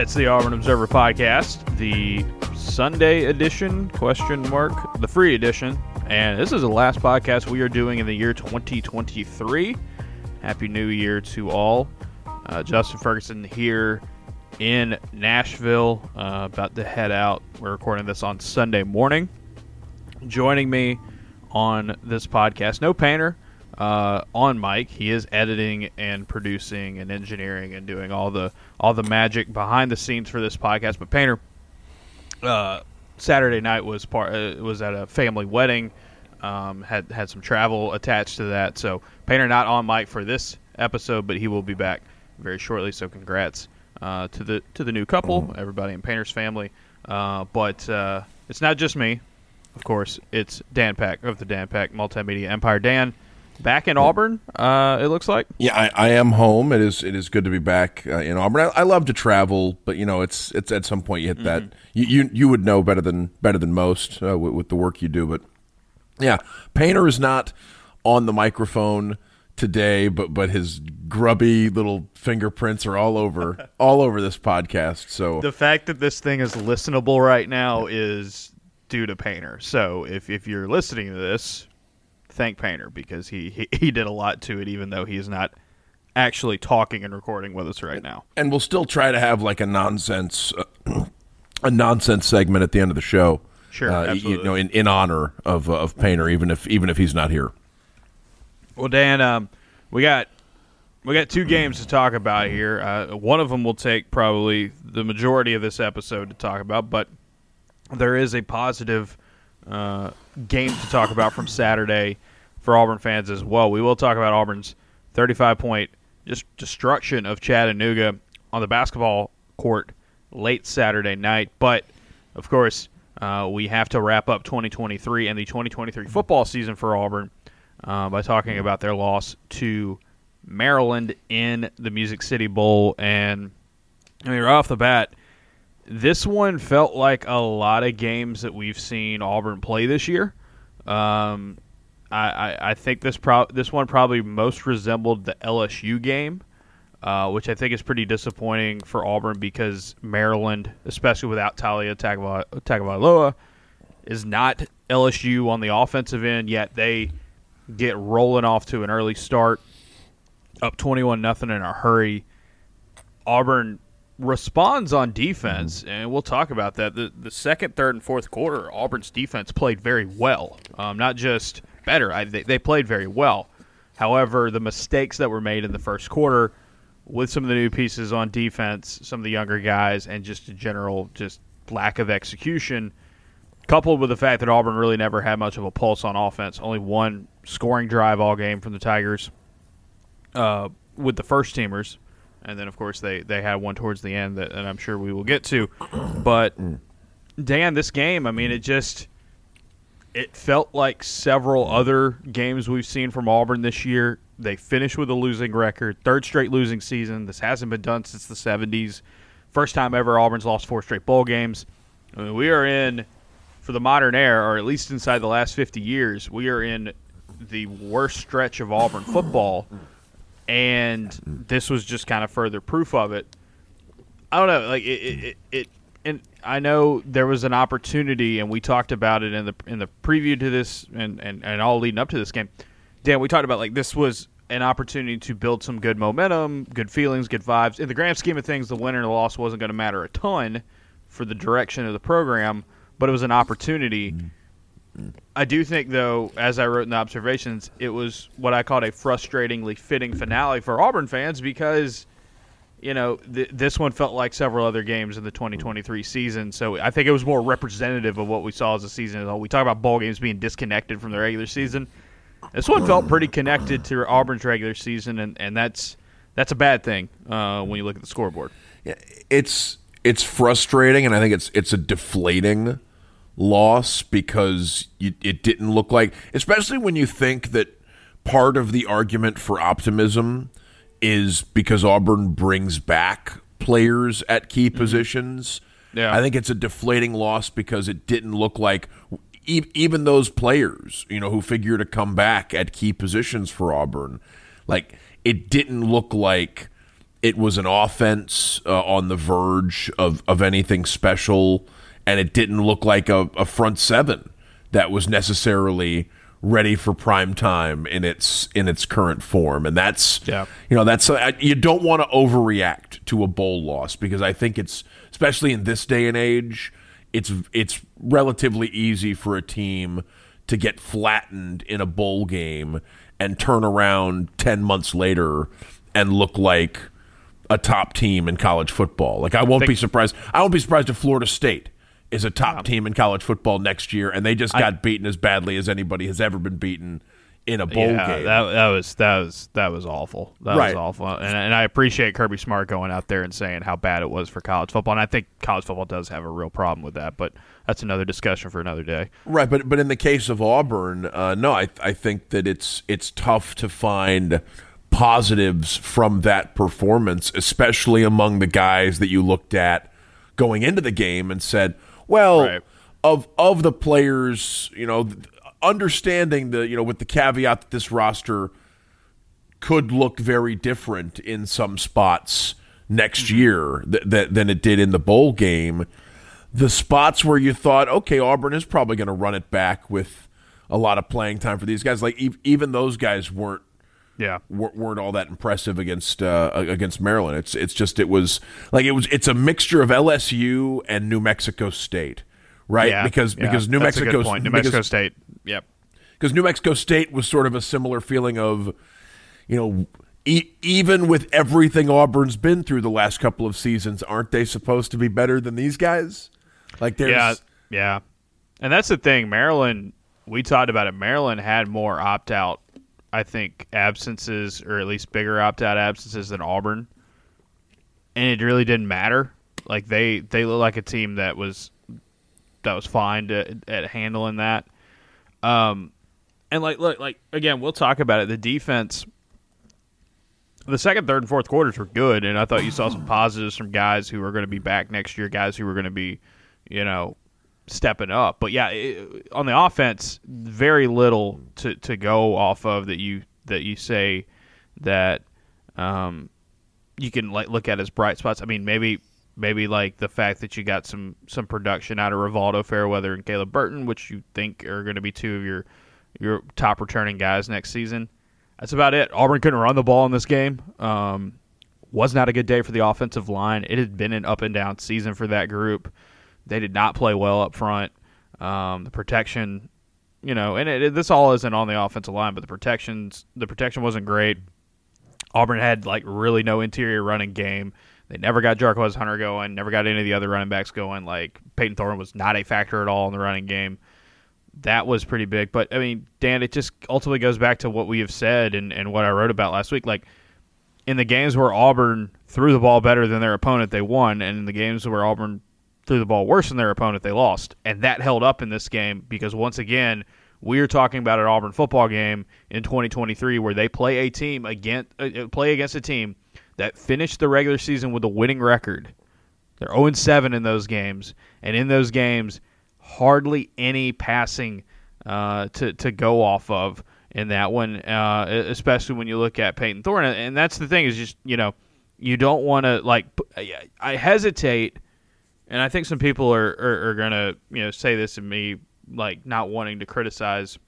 It's the Auburn Observer podcast, the Sunday edition, question mark, the free edition. And this is the last podcast we are doing in the year 2023. Happy New Year to all. Uh, Justin Ferguson here in Nashville, uh, about to head out. We're recording this on Sunday morning. Joining me on this podcast, no painter uh, on mic. He is editing and producing and engineering and doing all the all the magic behind the scenes for this podcast. But Painter, uh, Saturday night was part uh, was at a family wedding. Um, had had some travel attached to that. So Painter not on mic for this episode, but he will be back very shortly. So congrats uh, to the to the new couple, everybody in Painter's family. Uh, but uh, it's not just me, of course. It's Dan Pack of the Dan Pack Multimedia Empire. Dan, back in Auburn. Uh, it looks like. Yeah, I, I, am home. It is it is good to be back uh, in Auburn. I, I, love to travel, but you know, it's it's at some point you hit mm-hmm. that you, you, you would know better than better than most uh, with, with, the work you do. But yeah, Painter is not on the microphone today, but but his grubby little fingerprints are all over all over this podcast. So the fact that this thing is listenable right now is due to Painter. So if if you're listening to this, thank Painter because he, he, he did a lot to it, even though he is not actually talking and recording with us right now. And we'll still try to have like a nonsense uh, a nonsense segment at the end of the show. Sure, uh, you know, in, in honor of uh, of Painter, even if even if he's not here. Well, Dan, um, we got we got two games to talk about here. Uh, one of them will take probably the majority of this episode to talk about, but there is a positive uh, game to talk about from Saturday for Auburn fans as well. We will talk about Auburn's 35 point just destruction of Chattanooga on the basketball court late Saturday night. But of course, uh, we have to wrap up 2023 and the 2023 football season for Auburn uh, by talking about their loss to Maryland in the Music City Bowl. And I mean, right off the bat, this one felt like a lot of games that we've seen Auburn play this year. Um, I, I, I, think this pro- this one probably most resembled the LSU game, uh, which I think is pretty disappointing for Auburn because Maryland, especially without Taulia Tagovailoa, is not LSU on the offensive end. Yet they get rolling off to an early start, up twenty-one nothing in a hurry. Auburn responds on defense, and we'll talk about that. The the second, third, and fourth quarter, Auburn's defense played very well. Um, not just better; I, they, they played very well. However, the mistakes that were made in the first quarter, with some of the new pieces on defense, some of the younger guys, and just a general just lack of execution, coupled with the fact that Auburn really never had much of a pulse on offense, only one scoring drive all game from the Tigers. Uh, with the first teamers, and then of course they they had one towards the end that and I'm sure we will get to. But Dan, this game, I mean, it just it felt like several other games we've seen from Auburn this year. They finished with a losing record, third straight losing season. This hasn't been done since the 70s. First time ever Auburn's lost four straight bowl games. I mean, we are in for the modern era, or at least inside the last 50 years, we are in the worst stretch of Auburn football and this was just kind of further proof of it. I don't know, like it, it, it, and I know there was an opportunity, and we talked about it in the in the preview to this, and and and all leading up to this game. Dan, we talked about like this was an opportunity to build some good momentum, good feelings, good vibes. In the grand scheme of things, the win or the loss wasn't going to matter a ton for the direction of the program, but it was an opportunity. Mm-hmm I do think, though, as I wrote in the observations, it was what I called a frustratingly fitting finale for Auburn fans because, you know, th- this one felt like several other games in the 2023 season. So I think it was more representative of what we saw as a season. We talk about bowl games being disconnected from the regular season. This one felt pretty connected to Auburn's regular season, and, and that's that's a bad thing uh, when you look at the scoreboard. Yeah, it's it's frustrating, and I think it's it's a deflating loss because you, it didn't look like, especially when you think that part of the argument for optimism is because Auburn brings back players at key mm-hmm. positions. Yeah. I think it's a deflating loss because it didn't look like even those players, you know, who figure to come back at key positions for Auburn, like it didn't look like it was an offense uh, on the verge of, of anything special, and it didn't look like a, a front seven that was necessarily ready for prime time in its in its current form and that's Yeah. you know that's uh, you don't want to overreact to a bowl loss because I think it's especially in this day and age it's it's relatively easy for a team to get flattened in a bowl game and turn around 10 months later and look like a top team in college football. Like I won't be surprised. I won't be surprised if Florida State is a top team in college football next year, and they just got beaten as badly as anybody has ever been beaten in a bowl yeah, game. that that was that was that was awful. That Right. was awful. And and I appreciate Kirby Smart going out there and saying how bad it was for college football. And I think college football does have a real problem with that, but that's another discussion for another day. Right, but but in the case of Auburn, uh, no, I I think that it's it's tough to find positives from that performance, especially among the guys that you looked at going into the game and said, well, Right. of of the players, you know, understanding the you know with the caveat that this roster could look very different in some spots next mm-hmm. year th- th- than it did in the bowl game. The spots where you thought, okay, Auburn is probably going to run it back with a lot of playing time for these guys. Like e- even those guys weren't Yeah. wer- weren't all that impressive against uh, against Maryland. It's it's just it was like it was it's a mixture of LSU and New Mexico State, right? Yeah. because yeah. because New Mexico point. New because- Mexico State. Yep. because New Mexico State was sort of a similar feeling of, you know, e- even with everything Auburn's been through the last couple of seasons, aren't they supposed to be better than these guys? Like there's Yeah, yeah, and that's the thing. Maryland, we talked about it. Maryland had more opt out, I think, absences or at least bigger opt out absences than Auburn, and it really didn't matter. Like they they look like a team that was that was fine to, at handling that. Um, and like look like again, we'll talk about it. The defense. The second, third, and fourth quarters were good, and I thought you saw some positives from guys who are going to be back next year, guys who were going to be, you know, stepping up. But yeah, it, on the offense, very little to, to go off of that you that you say that um, you can like look at as bright spots. I mean, maybe maybe like the fact that you got some some production out of Rivaldo Fairweather and Caleb Burton, which you think are going to be two of your your top returning guys next season. That's about it. Auburn couldn't run the ball in this game. Um, was not a good day for the offensive line. It had been an up and down season for that group. They did not play well up front. Um, the protection, you know, and it, it- this all isn't on the offensive line, but the protections, the protection wasn't great. Auburn had like really no interior running game. They never got Jarquez Hunter going, never got any of the other running backs going. Like Peyton Thorne was not a factor at all in the running game. That was pretty big. But I mean, Dan, it just ultimately goes back to what we have said and, and what I wrote about last week. Like in the games where Auburn threw the ball better than their opponent, they won, and in the games where Auburn threw the ball worse than their opponent, they lost. And that held up in this game because once again, we are talking about an Auburn football game in 2023 where they play a team against uh, play against a team that finished the regular season with a winning record. They're 0 7 in those games, and in those games, hardly any passing uh, to to go off of in that one, uh, especially when you look at Peyton Thorne. And that's the thing is just you know you don't want to like I hesitate, and I think some people are are, are gonna you know say this to me like not wanting to criticize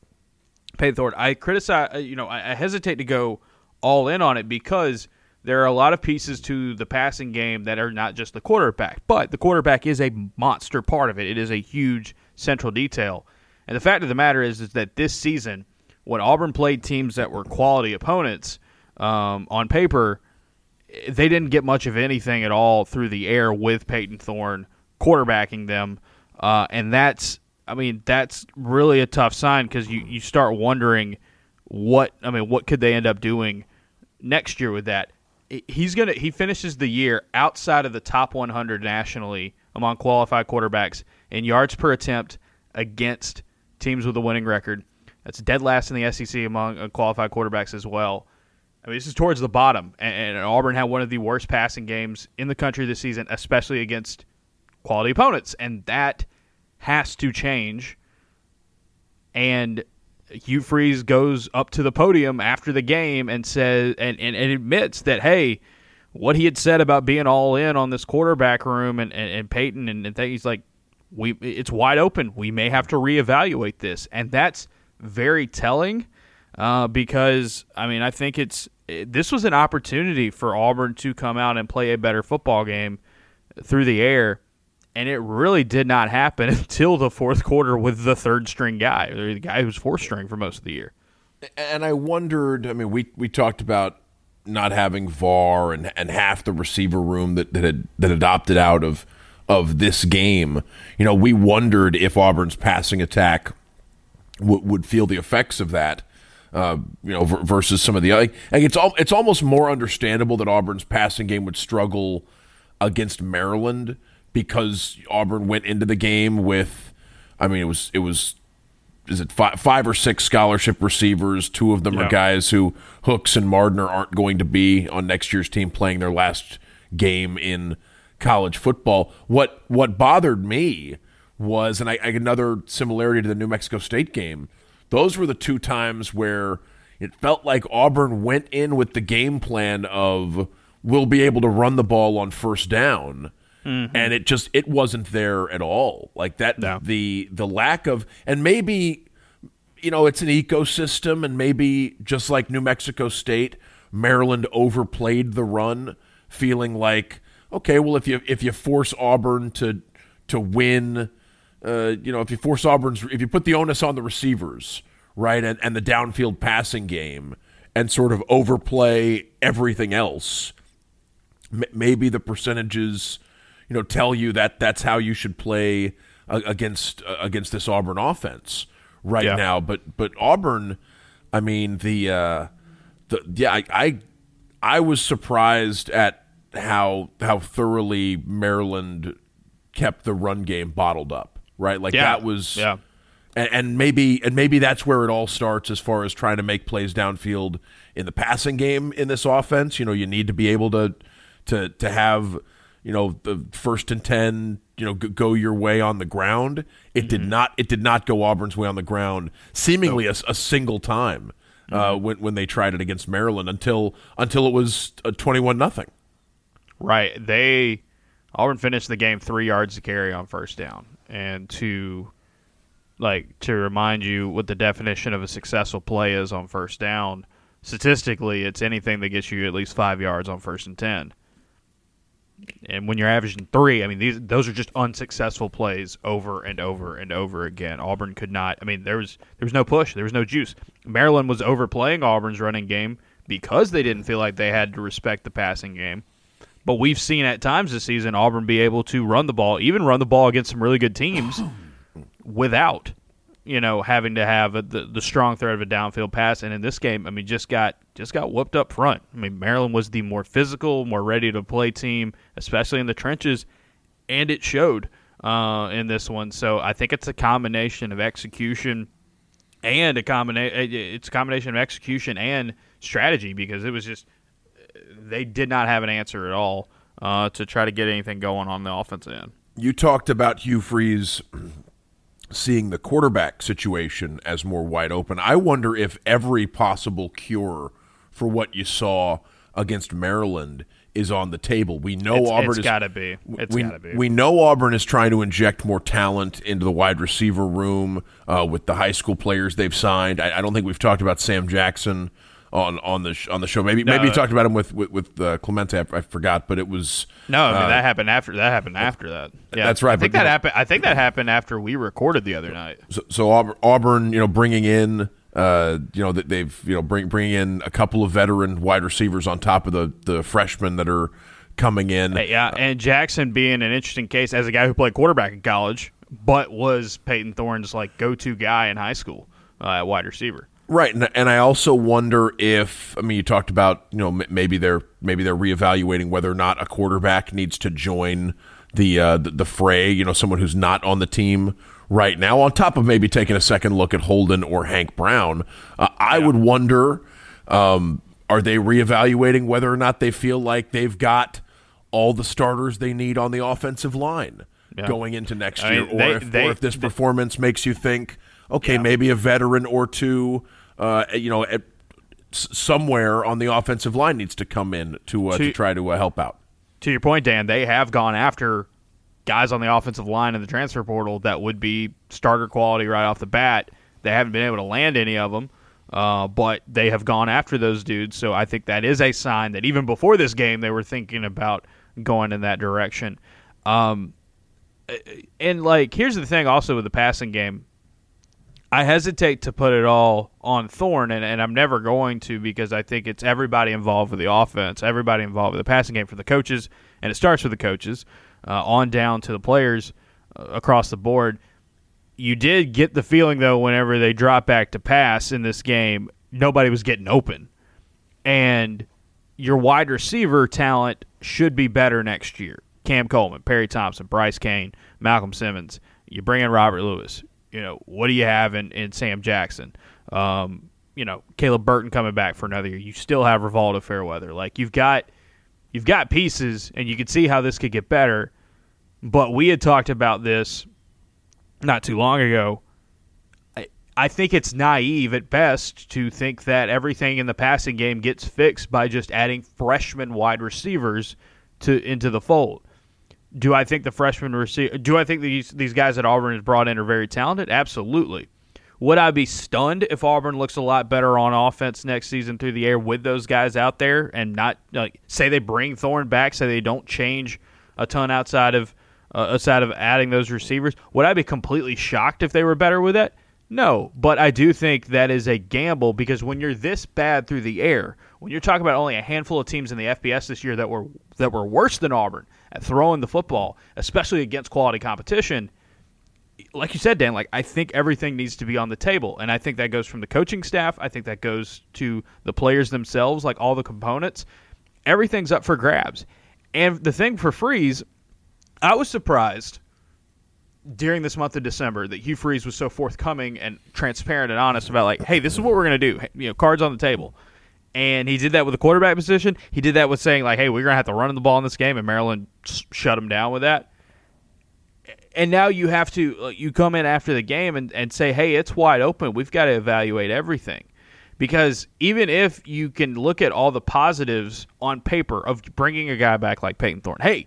Peyton Thorne. I criticize uh, you know I, I hesitate to go all in on it because there are a lot of pieces to the passing game that are not just the quarterback, but the quarterback is a monster part of it. It is a huge central detail. And the fact of the matter is, is that this season, when Auburn played teams that were quality opponents um, on paper, they didn't get much of anything at all through the air with Peyton Thorne quarterbacking them, uh, and that's I mean that's really a tough sign because you you start wondering what I mean what could they end up doing next year with that. He's gonna he finishes the year outside of the top 100 nationally among qualified quarterbacks in yards per attempt against teams with a winning record. That's dead last in the SEC among uh, qualified quarterbacks as well. I mean, this is towards the bottom, and, and Auburn had one of the worst passing games in the country this season, especially against quality opponents, and that has to change. And Hugh Freeze goes up to the podium after the game and says and, and, and admits that hey, what he had said about being all in on this quarterback room and, and, and Peyton and, and he's like, we it's wide open. We may have to reevaluate this, and that's very telling uh, because I mean I think it's this was an opportunity for Auburn to come out and play a better football game through the air, and it really did not happen until the fourth quarter with the third string guy, the guy who's fourth string for most of the year. And I wondered. I mean, we we talked about not having VAR and and half the receiver room that that had that had opted out of of this game. You know, we wondered if Auburn's passing attack w- would feel the effects of that. Uh, you know, v- versus some of the like, like it's all it's almost more understandable that Auburn's passing game would struggle against Maryland because Auburn went into the game with, I mean, it was it was is it five, five or six scholarship receivers? Two of them yeah. are guys who Hooks and Mardner aren't going to be on next year's team playing their last game in college football. What what bothered me was, and I, I another similarity to the New Mexico State game. Those were the two times where it felt like Auburn went in with the game plan of we'll be able to run the ball on first down. Mm-hmm. And it just it wasn't there at all. Like that no. the the lack of and maybe you know it's an ecosystem and maybe just like New Mexico State, Maryland overplayed the run, feeling like okay, well if you if you force Auburn to to win, uh, you know, if you force Auburn's if you put the onus on the receivers, right, and, and the downfield passing game, and sort of overplay everything else, m- maybe the percentages, you know, tell you that that's how you should play against uh, against this Auburn offense right yeah. now. But but Auburn, I mean the uh, the yeah I, I I was surprised at how how thoroughly Maryland kept the run game bottled up, right? Like yeah. that was yeah. And, and maybe and maybe that's where it all starts as far as trying to make plays downfield in the passing game in this offense. You know, you need to be able to to to have you know the first and ten you know go your way on the ground. It mm-hmm. did not. It did not go Auburn's way on the ground, seemingly a, a single time uh, mm-hmm. when when they tried it against Maryland until until it was twenty one nothing. Right. They Auburn finished the game three yards to carry on first down, and to like to remind you what the definition of a successful play is on first down. Statistically, it's anything that gets you at least five yards on first and ten. And when you're averaging three, I mean these those are just unsuccessful plays over and over and over again. Auburn could not. I mean there was there was no push, there was no juice. Maryland was overplaying Auburn's running game because they didn't feel like they had to respect the passing game but we've seen at times this season Auburn be able to run the ball, even run the ball against some really good teams without, you know, having to have a, the the strong threat of a downfield pass. And in this game, I mean, just got just got whooped up front. I mean, Maryland was the more physical, more ready to play team, especially in the trenches, and it showed uh, in this one. So I think it's a combination of execution and a combination. It's a combination of execution and strategy because it was just they did not have an answer at all uh, to try to get anything going on the offensive end. You talked about Hugh Freeze seeing the quarterback situation as more wide open. I wonder if every possible cure for what you saw against Maryland is on the table. We know it's, Auburn it's is gotta be. It's we, gotta be. We know Auburn is trying to inject more talent into the wide receiver room uh, with the high school players they've signed. I, I, don't think we've talked about Sam Jackson on on the sh- on the show. Maybe no, maybe you talked about him with with, with uh, Clemente. I, I, forgot, but it was no. I mean, uh, that happened after that happened after that. Yeah, that's right. I think that happened. I think that happened after we recorded the other night. So, so Auburn, you know, bringing in. Uh, you know that they've you know bring bringing in a couple of veteran wide receivers on top of the the freshmen that are coming in. Yeah, and Jackson being an interesting case as a guy who played quarterback in college, but was Peyton Thorne's like go to guy in high school uh, at wide receiver. Right, and, and I also wonder if I mean you talked about you know maybe they're maybe they're reevaluating whether or not a quarterback needs to join the uh, the, the fray. You know, someone who's not on the team right now. On top of maybe taking a second look at Holden or Hank Brown, uh, I yeah. would wonder um, are they reevaluating whether or not they feel like they've got all the starters they need on the offensive line yeah. going into next I year, mean, or, they, if, they, or if this they, performance makes you think, okay, yeah. maybe a veteran or two uh, you know, at, somewhere on the offensive line needs to come in to uh, to, To- try to uh, help out. to your point, Dan, they have gone after guys on the offensive line in the transfer portal that would be starter quality right off the bat. They haven't been able to land any of them, uh, but they have gone after those dudes. So I think that is a sign that even before this game, they were thinking about going in that direction. Um, and like, here's the thing, also with the passing game. I hesitate to put it all on Thorne, and, and I'm never going to because I think it's everybody involved with the offense, everybody involved with the passing game for the coaches, and it starts with the coaches uh, on down to the players uh, across the board. You did get the feeling, though, whenever they drop back to pass in this game, nobody was getting open. And your wide receiver talent should be better next year. Cam Coleman, Perry Thompson, Bryce Cain, Malcolm Simmons. You bring in Robert Lewis. You know, what do you have in, in Sam Jackson? Um, you know, Caleb Burton coming back for another year. You still have Rivaldo Fairweather. Like you've got you've got pieces and you can see how this could get better. But we had talked about this not too long ago. I, I think it's naive at best to think that everything in the passing game gets fixed by just adding freshman wide receivers to into the fold. Do I think the freshman receiver? Do I think these these guys that Auburn has brought in are very talented? Absolutely. Would I be stunned if Auburn looks a lot better on offense next season through the air with those guys out there and not like say they bring Thorne back, say they don't change a ton outside of uh, outside of adding those receivers? Would I be completely shocked if they were better with that? No, but I do think that is a gamble because when you're this bad through the air, when you're talking about only a handful of teams in the FBS this year that were that were worse than Auburn at throwing the football, especially against quality competition, like you said, Dan, like I think everything needs to be on the table, and I think that goes from the coaching staff. I think that goes to the players themselves, like all the components. Everything's up for grabs, and the thing for Freeze, I was surprised during this month of December that Hugh Freeze was so forthcoming and transparent and honest about like, hey, this is what we're gonna do. You know, cards on the table. And he did that with the quarterback position. He did that with saying like, hey, we're gonna have to run the ball in this game, and Maryland shut him down with that. And now you have to you come in after the game and, and say hey it's wide open. We've got to evaluate everything. Because even if you can look at all the positives on paper of bringing a guy back like Peyton Thorne hey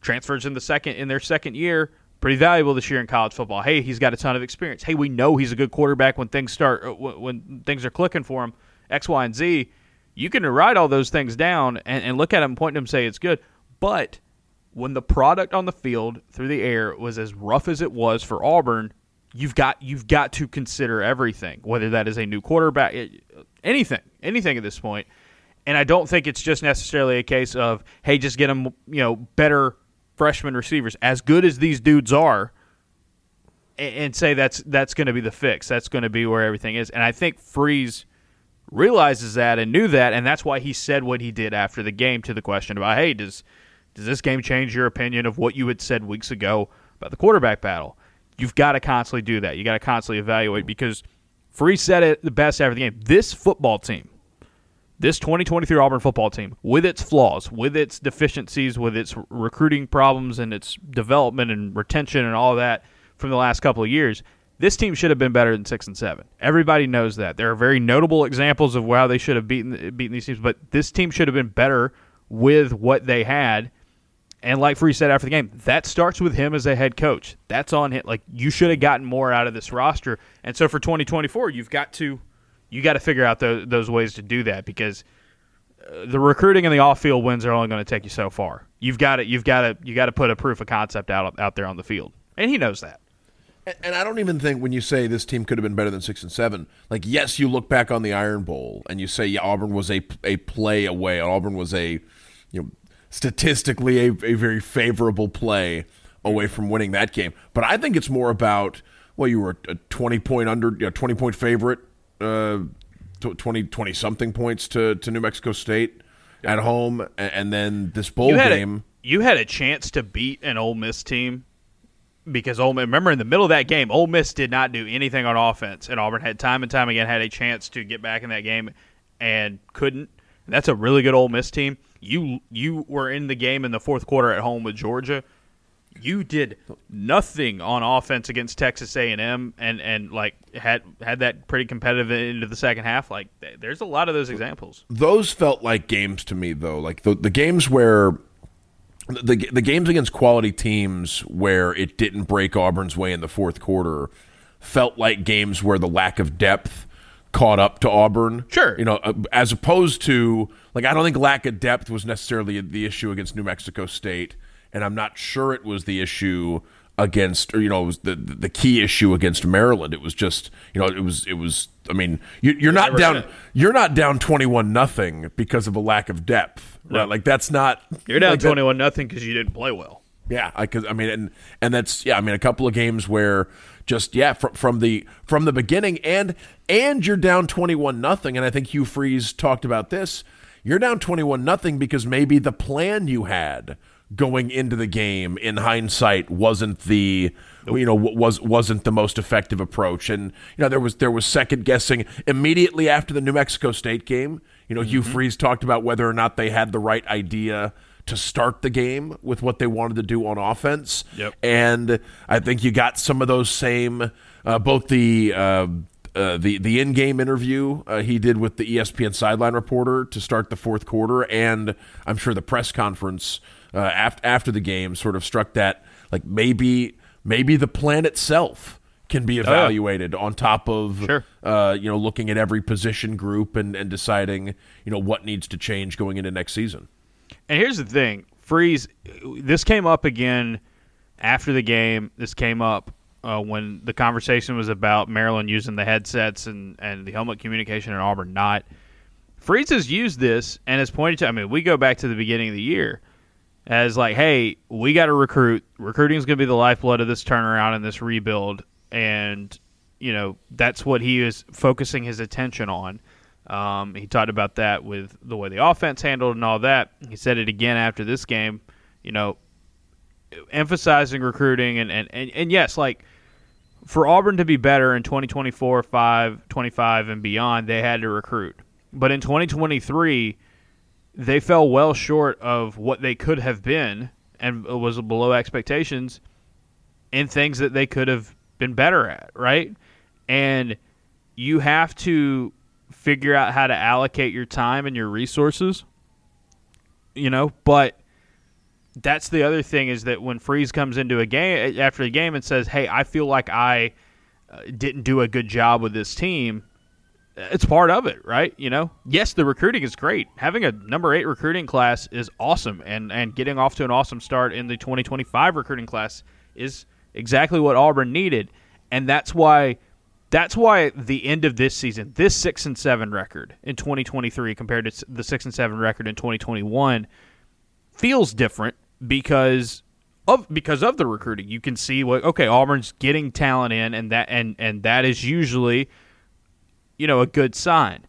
transfers in the second in their second year pretty valuable this year in college football. Hey he's got a ton of experience. Hey we know he's a good quarterback when things start uh, when things are clicking for him x y and z you can write all those things down and, and look at them, and point and say it's good but when the product on the field through the air was as rough as it was for Auburn, you've got you've got to consider everything, whether that is a new quarterback, eh, anything, anything at this point. And I don't think it's just necessarily a case of hey, just get them you know better freshman receivers, as good as these dudes are, and, and say that's that's going to be the fix. That's going to be where everything is. And I think Freeze realizes that and knew that, and that's why he said what he did after the game to the question about hey, does does this game change your opinion of what you had said weeks ago about the quarterback battle? You've got to constantly do that. You got to constantly evaluate because Free said it the best after the game. This football team, this 2023 Auburn football team, with its flaws, with its deficiencies, with its recruiting problems and its development and retention and all that from the last couple of years, this team should have been better than six and seven. Everybody knows that. There are very notable examples of how they should have beaten beaten these teams, but this team should have been better with what they had. And like Free said after the game, that starts with him as a head coach. That's on him. Like you should have gotten more out of this roster. And so for 2024, you've got to you got to figure out those, those ways to do that because uh, the recruiting and the off-field wins are only going to take you so far. You've got to you've got to you got to put a proof of concept out out there on the field, and he knows that. And, I don't even think when you say this team could have been better than six and seven, like yes, you look back on the Iron Bowl and you say yeah, Auburn was a a play away. Auburn was a you know statistically a, a very favorable play away from winning that game. But I think it's more about well, you were a twenty point under, you know, twenty point favorite, uh, 20, 20 something points to to New Mexico State at home, and then this bowl You game. a, you had a chance to beat an Ole Miss team because Ole Miss, remember in the middle of that game, Ole Miss did not do anything on offense, and Auburn had time and time again had a chance to get back in that game and couldn't. That's a really good Ole Miss team. You you were in the game in the fourth quarter at home with Georgia. you did nothing on offense against Texas A&M and and like had had that pretty competitive into the second half like there's a lot of those examples those felt like games to me though like the the games where the the games against quality teams where it didn't break Auburn's way in the fourth quarter felt like games where the lack of depth caught up to Auburn. Sure. You know, uh, as opposed to like I don't think lack of depth was necessarily the issue against New Mexico State, and I'm not sure it was the issue against or you know it was the the key issue against Maryland. It was just you know it was it was I mean you, are not down you're not down 21 nothing because of a lack of depth. Right? Like that's not you're down like 21 nothing because you didn't play well. Yeah, I, cause, I mean, and and that's yeah. I mean, a couple of games where just yeah from from the from the beginning and and you're down 21 nothing and I think Hugh Freeze talked about this. You're down 21 nothing because maybe the plan you had going into the game in hindsight wasn't the you know was wasn't the most effective approach and you know there was there was second guessing immediately after the New Mexico State game you know mm-hmm. Hugh Freeze talked about whether or not they had the right idea to start the game with what they wanted to do on offense. Yep. And I think you got some of those same, uh, both the. Uh, uh, the the in game interview uh, he did with the ESPN sideline reporter to start the fourth quarter, and I'm sure the press conference uh, after after the game sort of struck that like maybe maybe the plan itself can be evaluated oh, yeah. on top of sure. uh, you know looking at every position group and, and deciding you know what needs to change going into next season. And here's the thing, Freeze. This came up again after the game. This came up uh, when the conversation was about Maryland using the headsets and and the helmet communication and Auburn not. Freeze has used this and has pointed to. I mean, we go back to the beginning of the year as like, hey, we got to recruit. Recruiting is going to be the lifeblood of this turnaround and this rebuild, and you know that's what he is focusing his attention on. Um, he talked about that with the way the offense handled and all that. He said it again after this game. You know, emphasizing recruiting and and, and, and yes, like for Auburn to be better in 2024, 5, 25, and beyond, they had to recruit. But in 2023, they fell well short of what they could have been and was below expectations in things that they could have been better at, right? And you have to figure out how to allocate your time and your resources. You know, but that's the other thing is that when Freeze comes into a game after the game and says, "Hey, I feel like I uh, didn't do a good job with this team," it's part of it, right? You know, yes, the recruiting is great. Having a number eight recruiting class is awesome, and and getting off to an awesome start in the 2025 recruiting class is exactly what Auburn needed, and that's why that's why the end of this season, this six and seven record in 2023 compared to the six and seven record in 2021, feels different because of because of the recruiting. You can see what okay, Auburn's getting talent in, and that and and that is usually, you know, a good sign.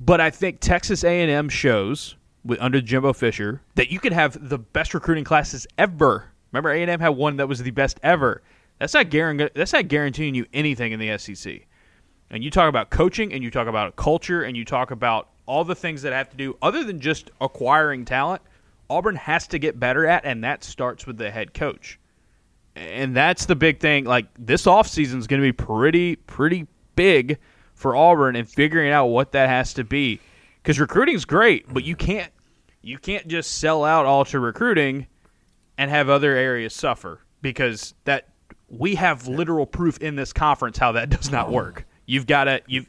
But I think Texas A&M shows with under Jimbo Fisher that you could have the best recruiting classes ever. Remember, A&M had one that was the best ever that's not guaranteeing. That's not guaranteeing you anything in the SEC. And you talk about coaching, and you talk about culture, and you talk about all the things that have to do other than just acquiring talent. Auburn has to get better at, and that starts with the head coach. And that's the big thing. Like this offseason is going to be pretty, pretty big for Auburn and figuring out what that has to be. Because recruiting is great, but you can't you can't just sell out all to recruiting and have other areas suffer because that we have literal proof in this conference how that does not work. You've got to you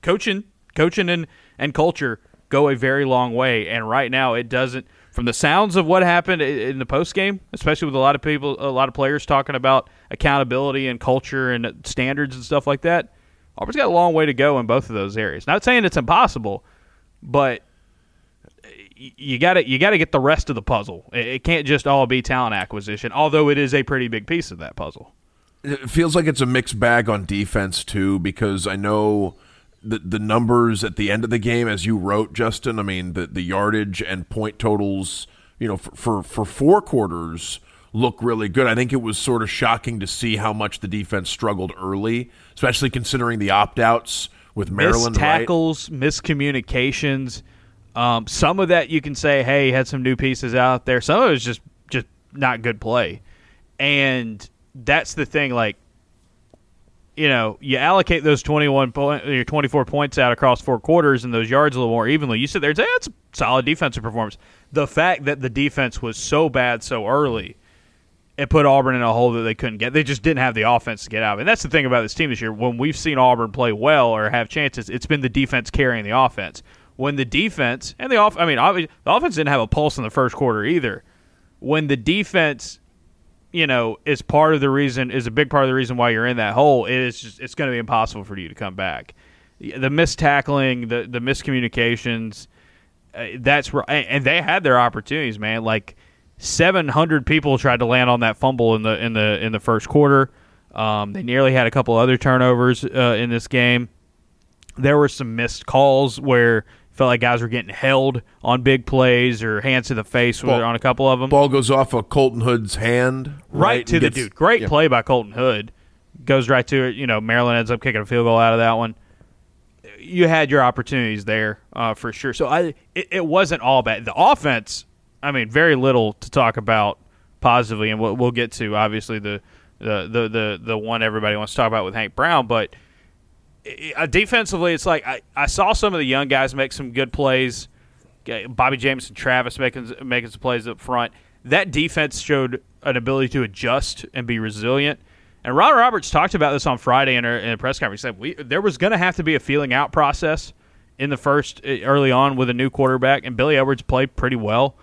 coaching, coaching and and culture go a very long way, and right now it doesn't. From the sounds of what happened in the post game, especially with a lot of people, a lot of players talking about accountability and culture and standards and stuff like that, Auburn's got a long way to go in both of those areas. Not saying it's impossible, but you got to you got to get the rest of the puzzle. It can't just all be talent acquisition, although it is a pretty big piece of that puzzle it feels like it's a mixed bag on defense too, because I know the the numbers at the end of the game, as you wrote, Justin. I mean, the the yardage and point totals, you know, for for, for four quarters look really good. I think it was sort of shocking to see how much the defense struggled early, especially considering the opt outs with Maryland. Missed tackles, right? miscommunications. Um, some of that you can say, hey, had some new pieces out there. Some of it was just just not good play. and that's the thing. Like, you know, you allocate those twenty one point, your twenty four points out across four quarters and those yards a little more evenly. You sit there and say that's a solid defensive performance. The fact that the defense was so bad so early it put Auburn in a hole that they couldn't get. They just didn't have the offense to get out. Of. And that's the thing about this team this year. When we've seen Auburn play well or have chances, it's been the defense carrying the offense. When the defense and the off, I mean, the offense didn't have a pulse in the first quarter either. When the defense, you know, is part of the reason, is a big part of the reason why you're in that hole. It is just, it's going to be impossible for you to come back. The missed tackling, the the miscommunications, uh, that's right. And they had their opportunities, man. Like 700 people tried to land on that fumble in the in the in the first quarter. Um, they nearly had a couple other turnovers uh, in this game. There were some missed calls where felt like guys were getting held on big plays or hands to the face ball, on a couple of them. Ball goes off of Colton Hood's hand, right, right to the dude. Great yeah. play by Colton Hood. Goes right to it. You know, Maryland ends up kicking a field goal out of that one. You had your opportunities there uh, for sure. So I, it, it wasn't all bad. The offense I mean, very little to talk about positively, and we'll, we'll get to obviously the, the the the the one everybody wants to talk about with Hank Brown, but uh, defensively, it's like I, I saw some of the young guys make some good plays. Bobby Jamison, Travis making making some plays up front. That defense showed an ability to adjust and be resilient. And Ron Roberts talked about this on Friday in a, in a press conference. He said we, there was going to have to be a feeling out process in the first early on with a new quarterback, and Billy Edwards played pretty well.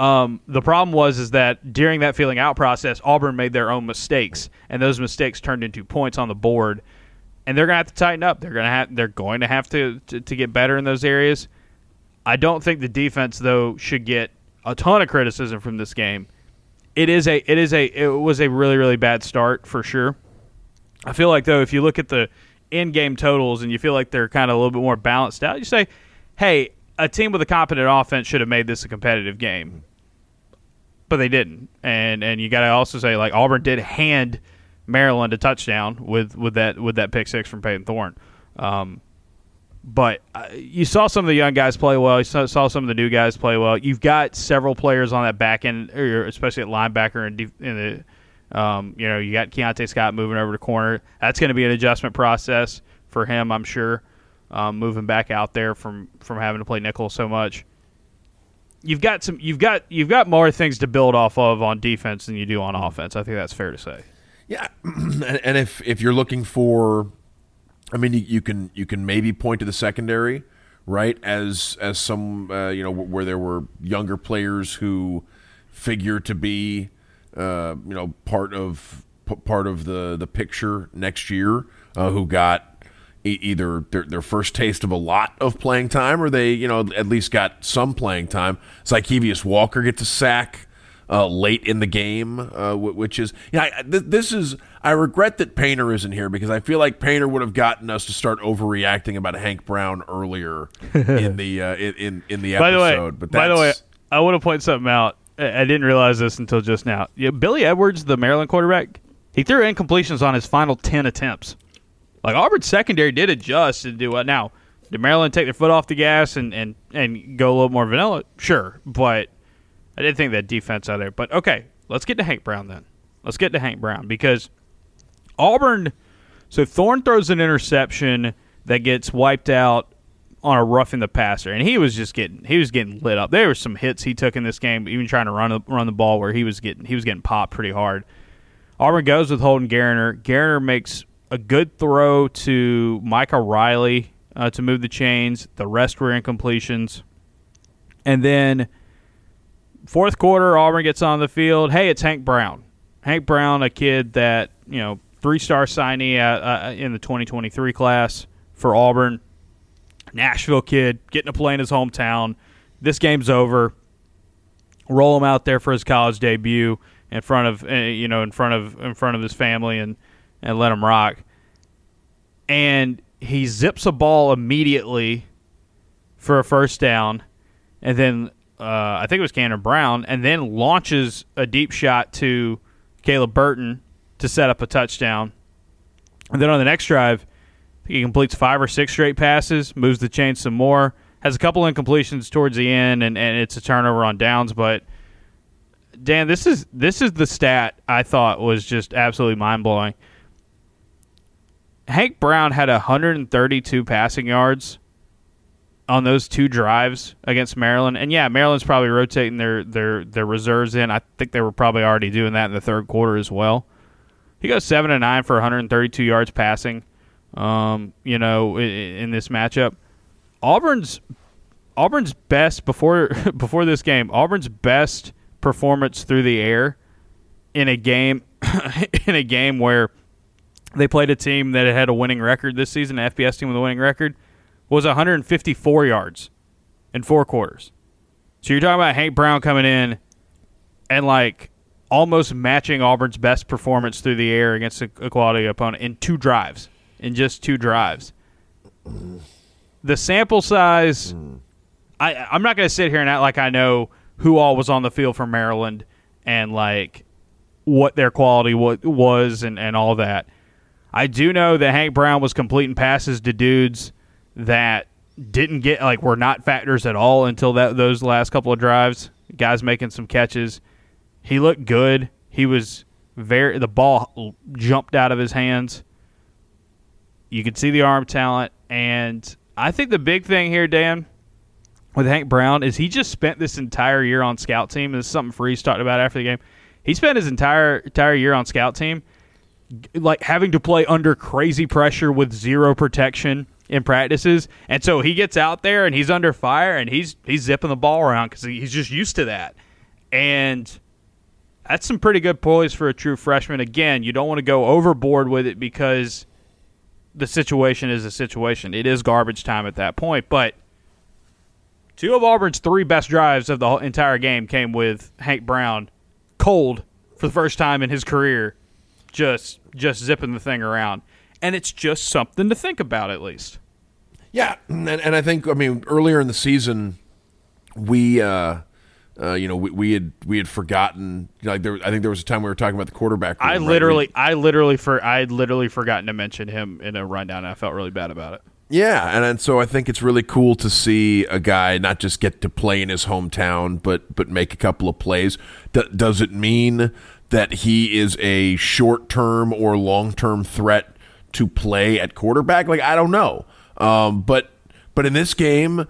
Um, the problem was is that during that feeling out process, Auburn made their own mistakes, and those mistakes turned into points on the board. And they're gonna have to tighten up. They're gonna have they're going to have to, to, to get better in those areas. I don't think the defense though should get a ton of criticism from this game. It is a it is a it was a really really bad start for sure. I feel like though if you look at the in game totals and you feel like they're kind of a little bit more balanced out, you say, hey, a team with a competent offense should have made this a competitive game but they didn't. And and you got to also say like Auburn did hand Maryland a touchdown with, with that with that pick six from Peyton Thorne. Um, but uh, you saw some of the young guys play well. You saw, saw, some of the new guys play well. You've got several players on that back end, especially at linebacker and in, the, um, you know, you got Keionte Scott moving over to corner. That's going to be an adjustment process for him, I'm sure, um, moving back out there from from having to play nickel so much you've got some you've got you've got more things to build off of on defense than you do on offense. I think that's fair to say. Yeah, and if if you're looking for, I mean, you, you can you can maybe point to the secondary, right? As as some uh, you know where there were younger players who figure to be, uh, you know, part of part of the the picture next year, uh, who got either their, their first taste of a lot of playing time or they, you know, at least got some playing time. Zykeivous Walker gets a sack uh, late in the game, uh, which is, yeah, you know, this is, I regret that Painter isn't here because I feel like Painter would have gotten us to start overreacting about Hank Brown earlier in the, uh, in, in the episode. By the way, but by the way, I want to point something out. I didn't realize this until just now. Yeah, Billy Edwards, the Maryland quarterback, he threw incompletions on his final 10 attempts. Like Auburn's secondary did adjust and do what now. Did Maryland take their foot off the gas and, and, and go a little more vanilla? Sure, but I didn't think that defense out there. But okay, let's get to Hank Brown then. Let's get to Hank Brown because Auburn. So Thorne throws an interception that gets wiped out on a roughing the passer, and he was just getting he was getting lit up. There were some hits he took in this game, even trying to run run the ball where he was getting he was getting popped pretty hard. Auburn goes with Holden Geriner. Geriner makes a good throw to Micah Riley uh, to move the chains. The rest were incompletions. And then fourth quarter, Auburn gets on the field. Hey, it's Hank Brown. Hank Brown, a kid that, you know, three star signee uh, uh, in the 2023 class for Auburn. Nashville kid, getting to play in his hometown. This game's over. Roll him out there for his college debut in front of uh, you know in front of in front of his family and and let him rock. And he zips a ball immediately for a first down, and then uh, I think it was Camden Brown, and then launches a deep shot to Caleb Burton to set up a touchdown. And then on the next drive, he completes five or six straight passes, moves the chain some more, has a couple incompletions towards the end, and, and it's a turnover on downs, but Dan, this is this is the stat I thought was just absolutely mind blowing. Hank Brown had 132 passing yards on those two drives against Maryland. And yeah, Maryland's probably rotating their their their reserves in. I think they were probably already doing that in the third quarter as well. He goes seven and nine for 132 yards passing. Um, you know, in, in this matchup, Auburn's Auburn's best before before this game. Auburn's best performance through the air in a game in a game where they played a team that had a winning record this season, an FBS team with a winning record, was 154 yards in four quarters. So you're talking about Hank Brown coming in and like almost matching Auburn's best performance through the air against a, quality opponent in two drives, in just two drives. The sample size, I, I'm not going to sit here and act like I know who all was on the field for Maryland and like what their quality was and, and all that. I do know that Hank Brown was completing passes to dudes that didn't get like were not factors at all until that those last couple of drives. Guys making some catches. He looked good. He was very the ball jumped out of his hands. You could see the arm talent and I think the big thing here, Dan, with Hank Brown is he just spent this entire year on scout team. This is something Freeze talked about after the game. He spent his entire entire year on scout team, like having to play under crazy pressure with zero protection in practices, and so he gets out there and he's under fire and he's he's zipping the ball around because he's just used to that, and that's some pretty good poise for a true freshman. Again, you don't want to go overboard with it because the situation is a situation. It is garbage time at that point, but Two of Auburn's three best drives of the entire game came with Hank Brown cold for the first time in his career, just just zipping the thing around, and it's just something to think about at least. Yeah, and, and I think I mean earlier in the season, we. Uh, uh, you know, we, we, had we had forgotten. Like there, I think there was a time we were talking about the quarterback. Room, I literally, right? I literally for I had literally forgotten to mention him in a rundown. I felt really bad about it. Yeah, and, and so I think it's really cool to see a guy not just get to play in his hometown, but but make a couple of plays. D- does it mean that he is a short term or long term threat to play at quarterback? Like I don't know, um, but but in this game,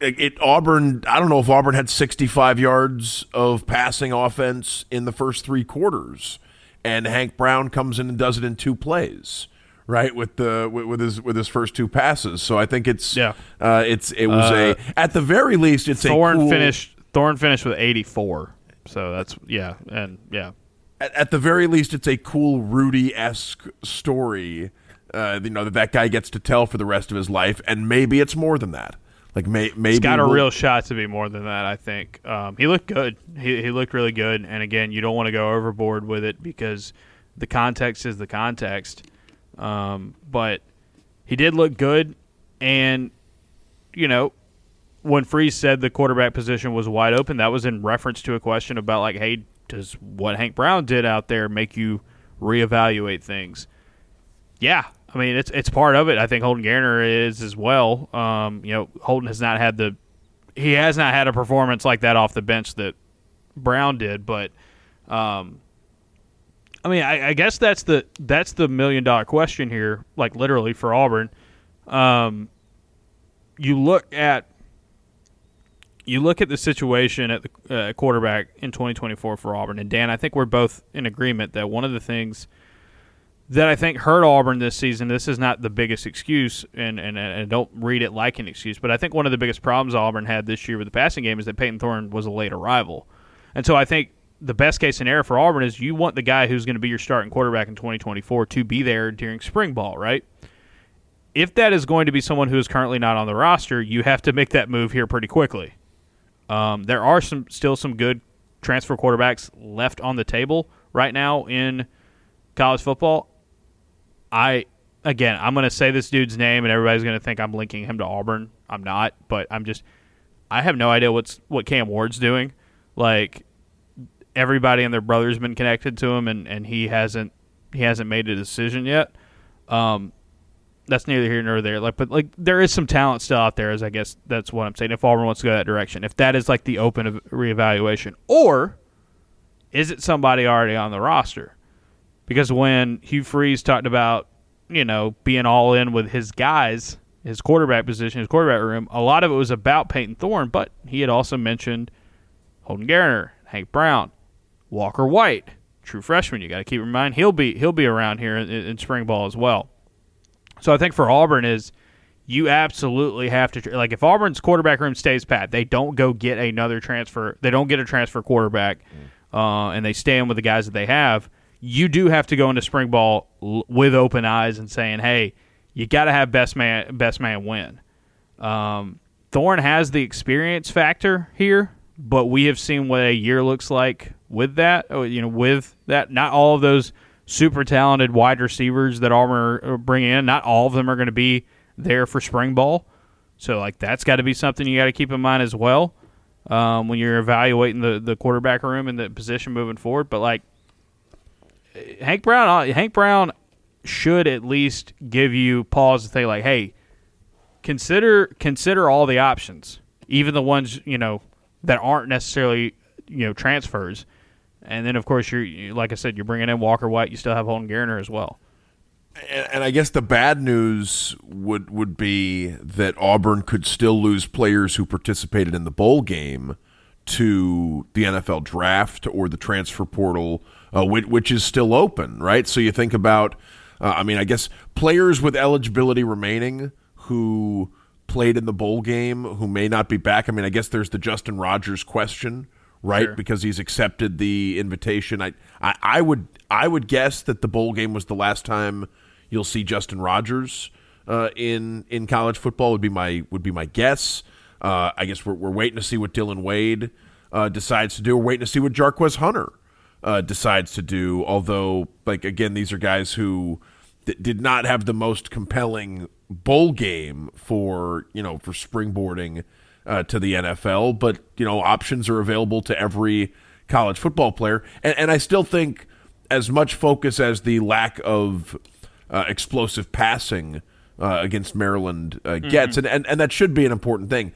it, it, Auburn. I don't know if Auburn had 65 yards of passing offense in the first three quarters, and Hank Brown comes in and does it in two plays right with the with, with, his with his first two passes. So I think it's yeah, uh, it's it was uh, a at the very least it's Thorne a cool, finished Thorne finished with eighty four. So that's yeah, and yeah. At, at the very least, it's a cool Rudy esque story. Uh, you know that that guy gets to tell for the rest of his life, and maybe it's more than that. Like may, maybe he's got a we'll, real shot to be more than that. I think um, he looked good. He, he looked really good. And again, you don't want to go overboard with it because the context is the context. Um, but he did look good, and you know, when Freeze said the quarterback position was wide open, that was in reference to a question about like, hey, does what Hank Brown did out there make you reevaluate things? Yeah, I mean it's it's part of it. I think Holden Geriner is as well. Um, you know, Holden has not had the he has not had a performance like that off the bench that Brown did, but um, I mean, I, I, guess that's the that's the million dollar question here, like literally for Auburn. Um, you look at you look at the situation at the uh, quarterback in 2024 for Auburn, and Dan, I think we're both in agreement that one of the things that I think hurt Auburn this season. This is not the biggest excuse, and, and and don't read it like an excuse, but I think one of the biggest problems Auburn had this year with the passing game is that Payton Thorne was a late arrival, and so I think the best case scenario for Auburn is you want the guy who's going to be your starting quarterback in 2024 to be there during spring ball, right? If that is going to be someone who is currently not on the roster, you have to make that move here pretty quickly. Um, there are some still some good transfer quarterbacks left on the table right now in college football. I again, I'm going to say this dude's name, and everybody's going to think I'm linking him to Auburn. I'm not, but I'm just I have no idea what's what Cam Ward's doing. Like everybody and their brother's been connected to him, and, and he hasn't he hasn't made a decision yet. Um, that's neither here nor there. Like, but like there is some talent still out there. As I guess that's what I'm saying. If Auburn wants to go that direction, if that is like the open reevaluation, or is it somebody already on the roster? Because when Hugh Freeze talked about, you know, being all in with his guys, his quarterback position, his quarterback room, a lot of it was about Payton Thorne, but he had also mentioned Holden Geriner, Hank Brown, Walker White, true freshman. You got to keep in mind he'll be he'll be around here in, in spring ball as well. So I think for Auburn is you absolutely have to like if Auburn's quarterback room stays pat, they don't go get another transfer. They don't get a transfer quarterback, mm. uh, and they stay in with the guys that they have. You do have to go into spring ball l- with open eyes and saying, "Hey, you got to have best man best man win." Um, Thorne has the experience factor here, but we have seen what a year looks like with that. Oh, you know, with that, not all of those super talented wide receivers that Auburn bringing in, not all of them are going to be there for spring ball. So like that's got to be something you got to keep in mind as well um, when you're evaluating the the quarterback room and the position moving forward. But like Hank Brown, uh, Hank Brown should at least give you pause to think like, hey, consider consider all the options, even the ones you know that aren't necessarily you know transfers. And then of course you're like I said, you're bringing in Walker White. You still have Holden Geriner as well. And, and, I guess the bad news would would be that Auburn could still lose players who participated in the bowl game to the NFL draft or the transfer portal, uh, which, which, is still open, right? So you think about, uh, I mean, I guess players with eligibility remaining who played in the bowl game who may not be back. I mean, I guess there's the Justin Rogers question, right? Sure. Because he's accepted the invitation. I, I, I would I would guess that the bowl game was the last time you'll see Justin Rogers uh, in in college football. Would be my would be my guess. Uh, I guess we're, we're waiting to see what Dylan Wade uh, decides to do. We're waiting to see what Jarquez Hunter uh, decides to do. Although, like again, these are guys who th- did not have the most compelling bowl game for you know for springboarding uh, to the NFL. But you know, options are available to every college football player, and, and I still think as much focus as the lack of uh, explosive passing uh, against Maryland uh, gets, mm-hmm. and, and and that should be an important thing.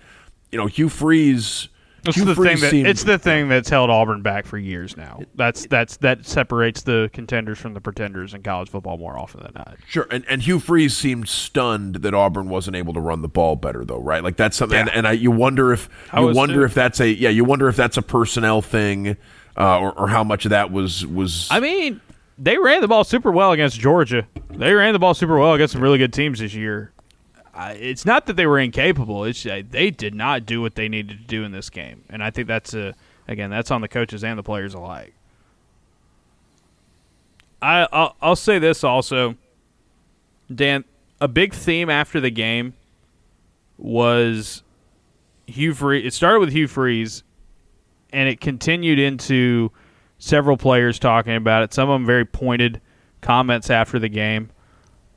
You know, Hugh Freeze. It's Hugh the thing that seemed, it's the thing that's held Auburn back for years now. That's that's that separates the contenders from the pretenders in college football more often than not. Sure, and and Hugh Freeze seemed stunned that Auburn wasn't able to run the ball better, though, right? Like that's something, yeah. and, and I, you wonder if you wonder too. if that's a yeah, you wonder if that's a personnel thing, uh, or, or how much of that was was. I mean, they ran the ball super well against Georgia. They ran the ball super well against some really good teams this year. It's not that they were incapable. It's they did not do what they needed to do in this game, and I think that's a again that's on the coaches and the players alike. I I'll, I'll say this also, Dan. A big theme after the game was Hugh Freeze. It started with Hugh Freeze, and it continued into several players talking about it. Some of them very pointed comments after the game.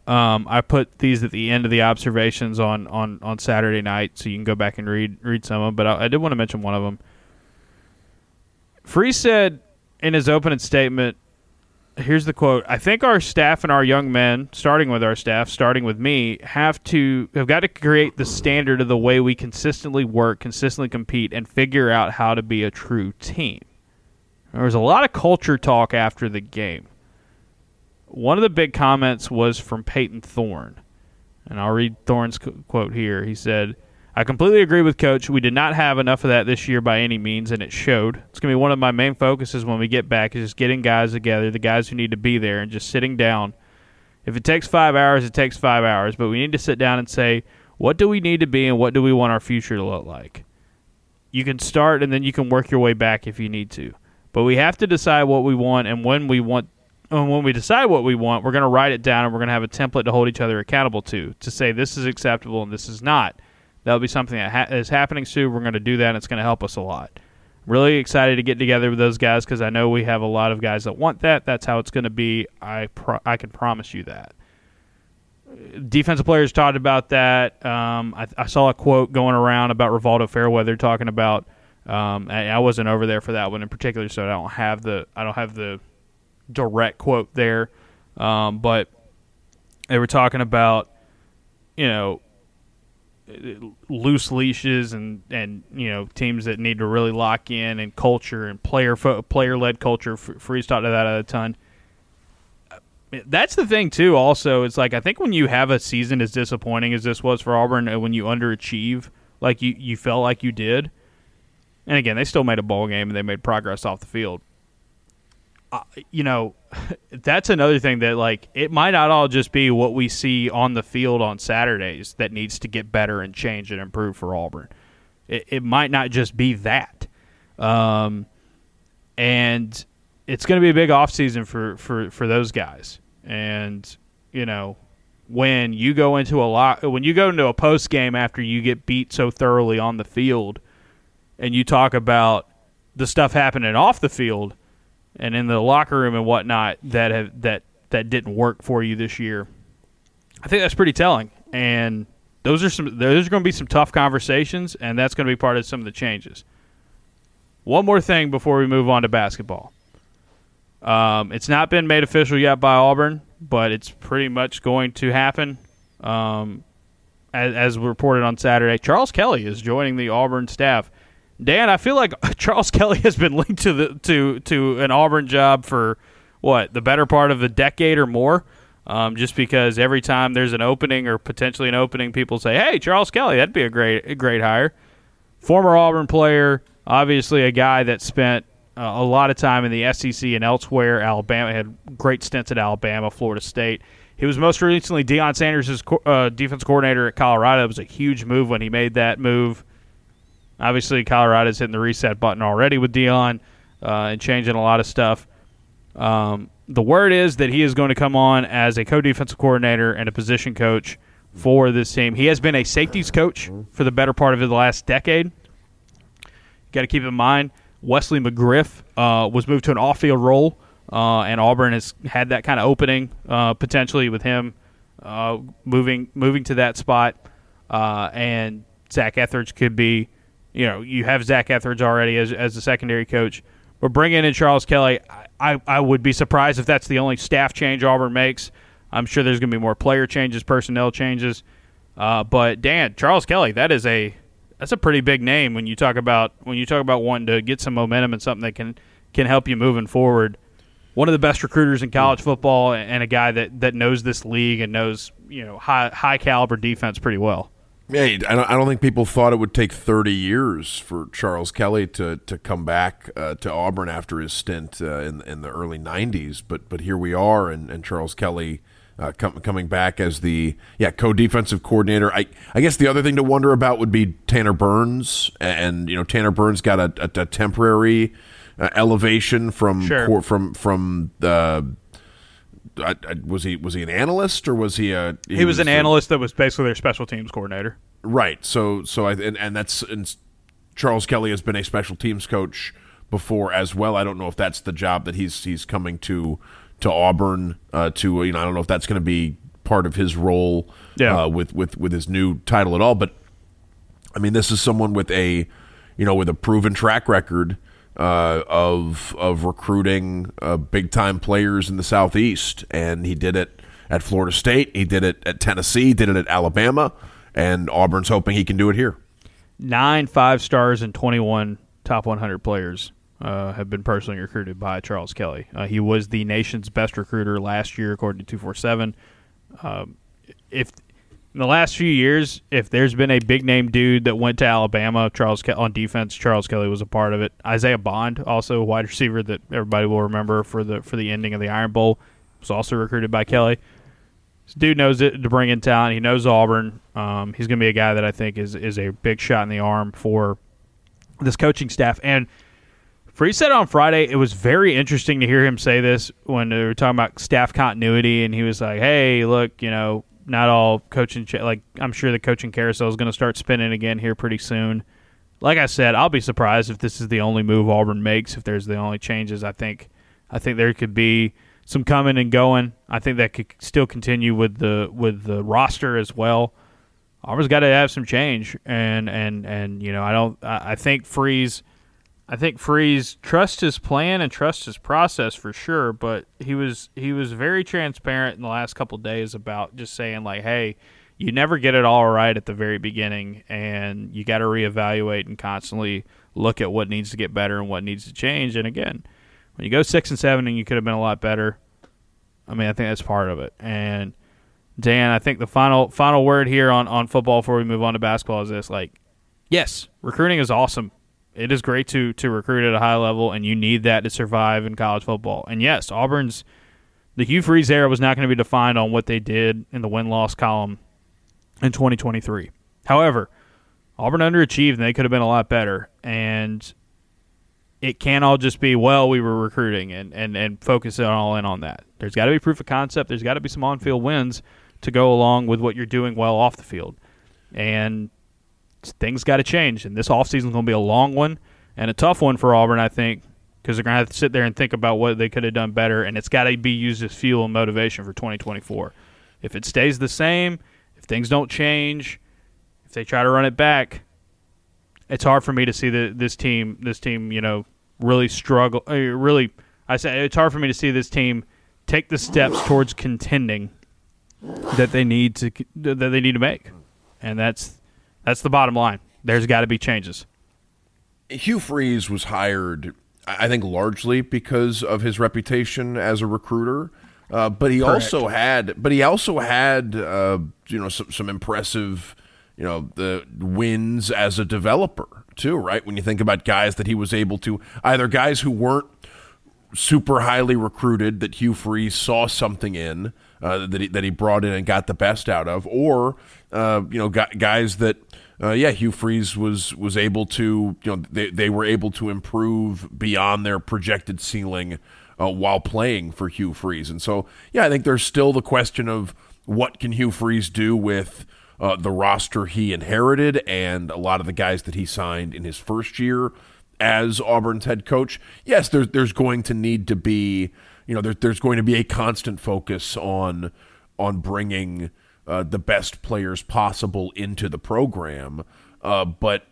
Um, I put these at the end of the observations on, on, on Saturday night, so you can go back and read read some of them. But I, I did want to mention one of them. Free said in his opening statement, here's the quote: "I think our staff and our young men, starting with our staff, starting with me, have to have got to create the standard of the way we consistently work, consistently compete, and figure out how to be a true team." There was a lot of culture talk after the game. One of the big comments was from Payton Thorne. And I'll read Thorne's quote here. He said, I completely agree with Coach. We did not have enough of that this year by any means, and it showed. It's going to be one of my main focuses when we get back is just getting guys together, the guys who need to be there, and just sitting down. If it takes five hours, it takes five hours, but we need to sit down and say, what do we need to be and what do we want our future to look like? You can start and then you can work your way back if you need to. But we have to decide what we want and when we want. And when we decide what we want, we're going to write it down and we're going to have a template to hold each other accountable to to say this is acceptable and this is not. That'll be something that ha- is happening soon. We're going to do that and it's going to help us a lot. Really excited to get together with those guys because I know we have a lot of guys that want that. That's how it's going to be. I pro- I can promise you that defensive players talked about that. Um, I, I, saw a quote going around about Rivaldo Fairweather talking about um, I, I, wasn't over there for that one in particular, so I don't have the I don't have the direct quote there. Um, but they were talking about, you know, loose leashes and and you know teams that need to really lock in and culture and player player led culture. Freeze talked to that a ton. That's the thing too. Also, it's like I think when you have a season as disappointing as this was for Auburn, and when you underachieve like you you felt like you did, and again they still made a bowl game and they made progress off the field. You know, that's another thing that like it might not all just be what we see on the field on Saturdays that needs to get better and change and improve for Auburn. It, it might not just be that, um, and it's going to be a big offseason for for for those guys. And you know, when you go into a lot, when you go into a post game after you get beat so thoroughly on the field, and you talk about the stuff happening off the field and in the locker room and whatnot that have that that didn't work for you this year. I think that's pretty telling, and those are some those are going to be some tough conversations, and that's going to be part of some of the changes. One more thing before we move on to basketball. Um, it's not been made official yet by Auburn, but it's pretty much going to happen. Um, as, as reported on Saturday, Charles Kelly is joining the Auburn staff. Dan, I feel like Charles Kelly has been linked to the to to an Auburn job for what the better part of a decade or more. Um, just because every time there's an opening or potentially an opening, people say, "Hey, Charles Kelly, that'd be a great a great hire." Former Auburn player, obviously a guy that spent uh, a lot of time in the SEC and elsewhere. Alabama had great stints at Alabama, Florida State. He was most recently Deion Sanders' uh, defense coordinator at Colorado. It was a huge move when he made that move. Obviously, Colorado's hitting the reset button already with Deion uh, and changing a lot of stuff. Um, the word is that he is going to come on as a co-defensive coordinator and a position coach for this team. He has been a safeties coach for the better part of the last decade. Got to keep in mind, Wesley McGriff uh, was moved to an off-field role, uh, and Auburn has had that kind of opening uh, potentially with him uh, moving moving to that spot, uh, and Zach Etheridge could be you know, you have Zach Etheridge already as as the secondary coach. But bringing in Charles Kelly, I, I would be surprised if that's the only staff change Auburn makes. I'm sure there's going to be more player changes, personnel changes. Uh, but Dan, Charles Kelly, that is a that's a pretty big name when you talk about when you talk about wanting to get some momentum and something that can can help you moving forward. One of the best recruiters in college football, and a guy that, that knows this league and knows you know high high caliber defense pretty well. Yeah, I don't, I don't think people thought it would take 30 years for Charles Kelly to, to come back uh, to Auburn after his stint uh, in in the early 90s, but but here we are, and, and Charles Kelly uh, com- coming back as the yeah co-defensive coordinator. I I guess the other thing to wonder about would be Tanner Burns, and you know Tanner Burns got a, a, a temporary uh, elevation from sure. from from the I, I, was he was he an analyst or was he a he, he was, was, an the, analyst that was basically their special teams coordinator. Right. So so I and, and that's and Charles Kelly has been a special teams coach before as well. I don't know if that's the job that he's he's coming to to Auburn uh, to you know I don't know if that's going to be part of his role yeah. uh, with with with his new title at all but I mean this is someone with a you know with a proven track record uh, of of recruiting uh, big time players in the southeast, and he did it at Florida State. He did it at Tennessee. Did it at Alabama, and Auburn's hoping he can do it here. Nine five stars and twenty one top one hundred players uh, have been personally recruited by Charles Kelly. Uh, he was the nation's best recruiter last year, according to two four seven. Um, if in the last few years, if there's been a big name dude that went to Alabama, Charles Ke- on defense, Charles Kelly was a part of it. Isaiah Bond, also a wide receiver that everybody will remember for the for the ending of the Iron Bowl, was also recruited by Kelly. This dude knows it to bring in talent. He knows Auburn. Um, he's going to be a guy that I think is is a big shot in the arm for this coaching staff. And Free said on Friday, it was very interesting to hear him say this when they were talking about staff continuity, and he was like, "Hey, look, you know, not all coaching like I'm sure the coaching carousel is going to start spinning again here pretty soon. Like I said, I'll be surprised if this is the only move Auburn makes. If there's the only changes, I think I think there could be some coming and going. I think that could still continue with the with the roster as well. Auburn's got to have some change, and and and you know I don't I, I think Freeze I think Freeze trust his plan and trust his process for sure, but he was he was very transparent in the last couple days about just saying like, hey, you never get it all right at the very beginning, and you got to reevaluate and constantly look at what needs to get better and what needs to change. And again, when you go six and seven and you could have been a lot better, I mean, I think that's part of it. And Dan, I think the final final word here on, on football before we move on to basketball is this: like, yes, recruiting is awesome. It is great to to recruit at a high level, and you need that to survive in college football. And yes, Auburn's the Hugh Freeze era was not going to be defined on what they did in the win loss column in 2023. However, Auburn underachieved and they could have been a lot better. And it can't all just be, well, we were recruiting and, and, and focus it all in on that. There's got to be proof of concept. There's got to be some on field wins to go along with what you're doing well off the field. And things got to change. And this offseason is going to be a long one and a tough one for Auburn, I think, because they're going to have to sit there and think about what they could have done better. And it's got to be used as fuel and motivation for 2024. If it stays the same, if things don't change, if they try to run it back, it's hard for me to see the, this team, this team, you know, really struggle. Uh, really, I say it's hard for me to see this team take the steps towards contending that they need to that they need to make, and that's that's the bottom line. There's got to be changes. Hugh Freeze was hired, I think, largely because of his reputation as a recruiter. Uh, but he Correct. also had, but he also had, uh, you know, some, some impressive you know the wins as a developer too, right? When you think about guys that he was able to either guys who weren't super highly recruited that Hugh Freeze saw something in uh, that he, that he brought in and got the best out of, or uh, you know guys that uh, yeah Hugh Freeze was was able to you know they they were able to improve beyond their projected ceiling uh, while playing for Hugh Freeze, and so yeah I think there's still the question of what can Hugh Freeze do with uh, the roster he inherited and a lot of the guys that he signed in his first year as Auburn's head coach. Yes, there's there's going to need to be you know there, there's going to be a constant focus on on bringing uh, the best players possible into the program, uh, but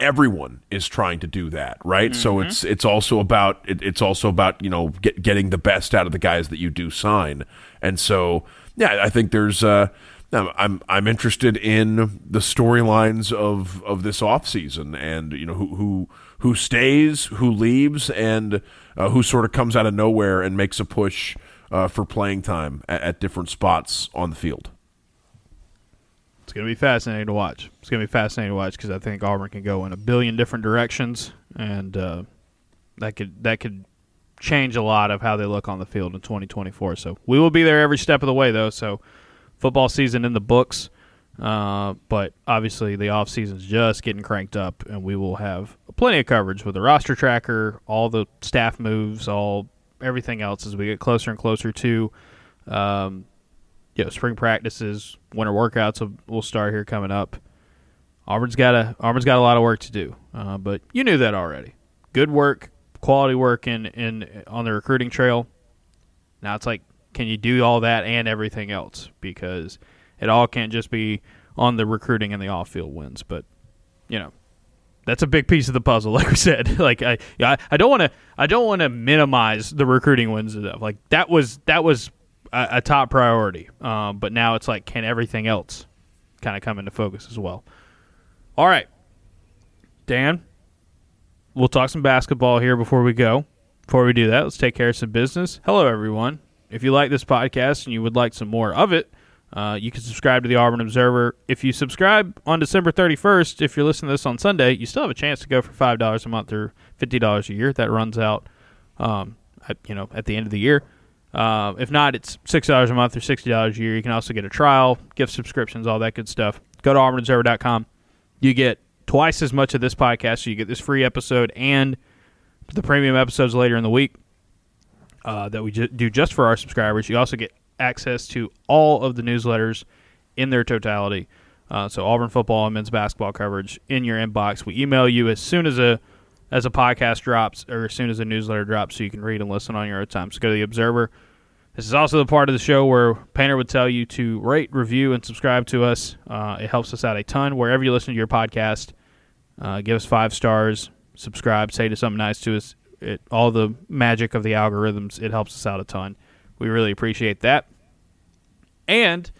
everyone is trying to do that, right? Mm-hmm. So it's it's also about it, it's also about you know get, getting the best out of the guys that you do sign, and so yeah, I think there's. Uh, I'm I'm interested in the storylines of of this offseason and you know who who who stays, who leaves, and uh, who sort of comes out of nowhere and makes a push uh, for playing time at, at, different spots on the field. Going to be fascinating to watch. It's going to be fascinating to watch because I think Auburn can go in a billion different directions, and uh, that could that could change a lot of how they look on the field in 2024. So we will be there every step of the way, though. So football season in the books. Uh, but obviously, the off season is just getting cranked up, and we will have plenty of coverage with the roster tracker, all the staff moves, all everything else as we get closer and closer to, um, you know, spring practices, winter workouts will, will start here coming up. Auburn's got a Auburn's got a lot of work to do, uh, but you knew that already. Good work, quality work in in on the recruiting trail. Now it's like can you do all that and everything else? Because it all can't just be on the recruiting and the off field wins. But you know, that's a big piece of the puzzle. Like we said, like I, I don't want to, I don't want to minimize the recruiting wins. Like that was that was a, a top priority. Um, but now it's like, can everything else kind of come into focus as well? All right, Dan, we'll talk some basketball here before we go. Before we do that, let's take care of some business. Hello, everyone. If you like this podcast and you would like some more of it, uh, you can subscribe to the Auburn Observer. If you subscribe on December 31st, if you're listening to this on Sunday, you still have a chance to go for five dollars a month or fifty dollars a year. That runs out, um, you know, at the end of the year. Uh, if not, it's six dollars a month or sixty dollars a year. You can also get a trial, gift subscriptions, all that good stuff. Go to auburnobserver.com. You get twice as much of this podcast, so you get this free episode and the premium episodes later in the week uh, that we ju- do just for our subscribers. You also get access to all of the newsletters in their totality. Uh, so Auburn football and men's basketball coverage in your inbox. We email you as soon as a as a podcast drops or as soon as a newsletter drops, so you can read and listen on your own time. So go to the Observer. This is also the part of the show where Painter would tell you to rate, review, and subscribe to us. Uh, it helps us out a ton wherever you listen to your podcast. Uh, give us five stars, subscribe, say to something nice to us it all the magic of the algorithms. It helps us out a ton. We really appreciate that. And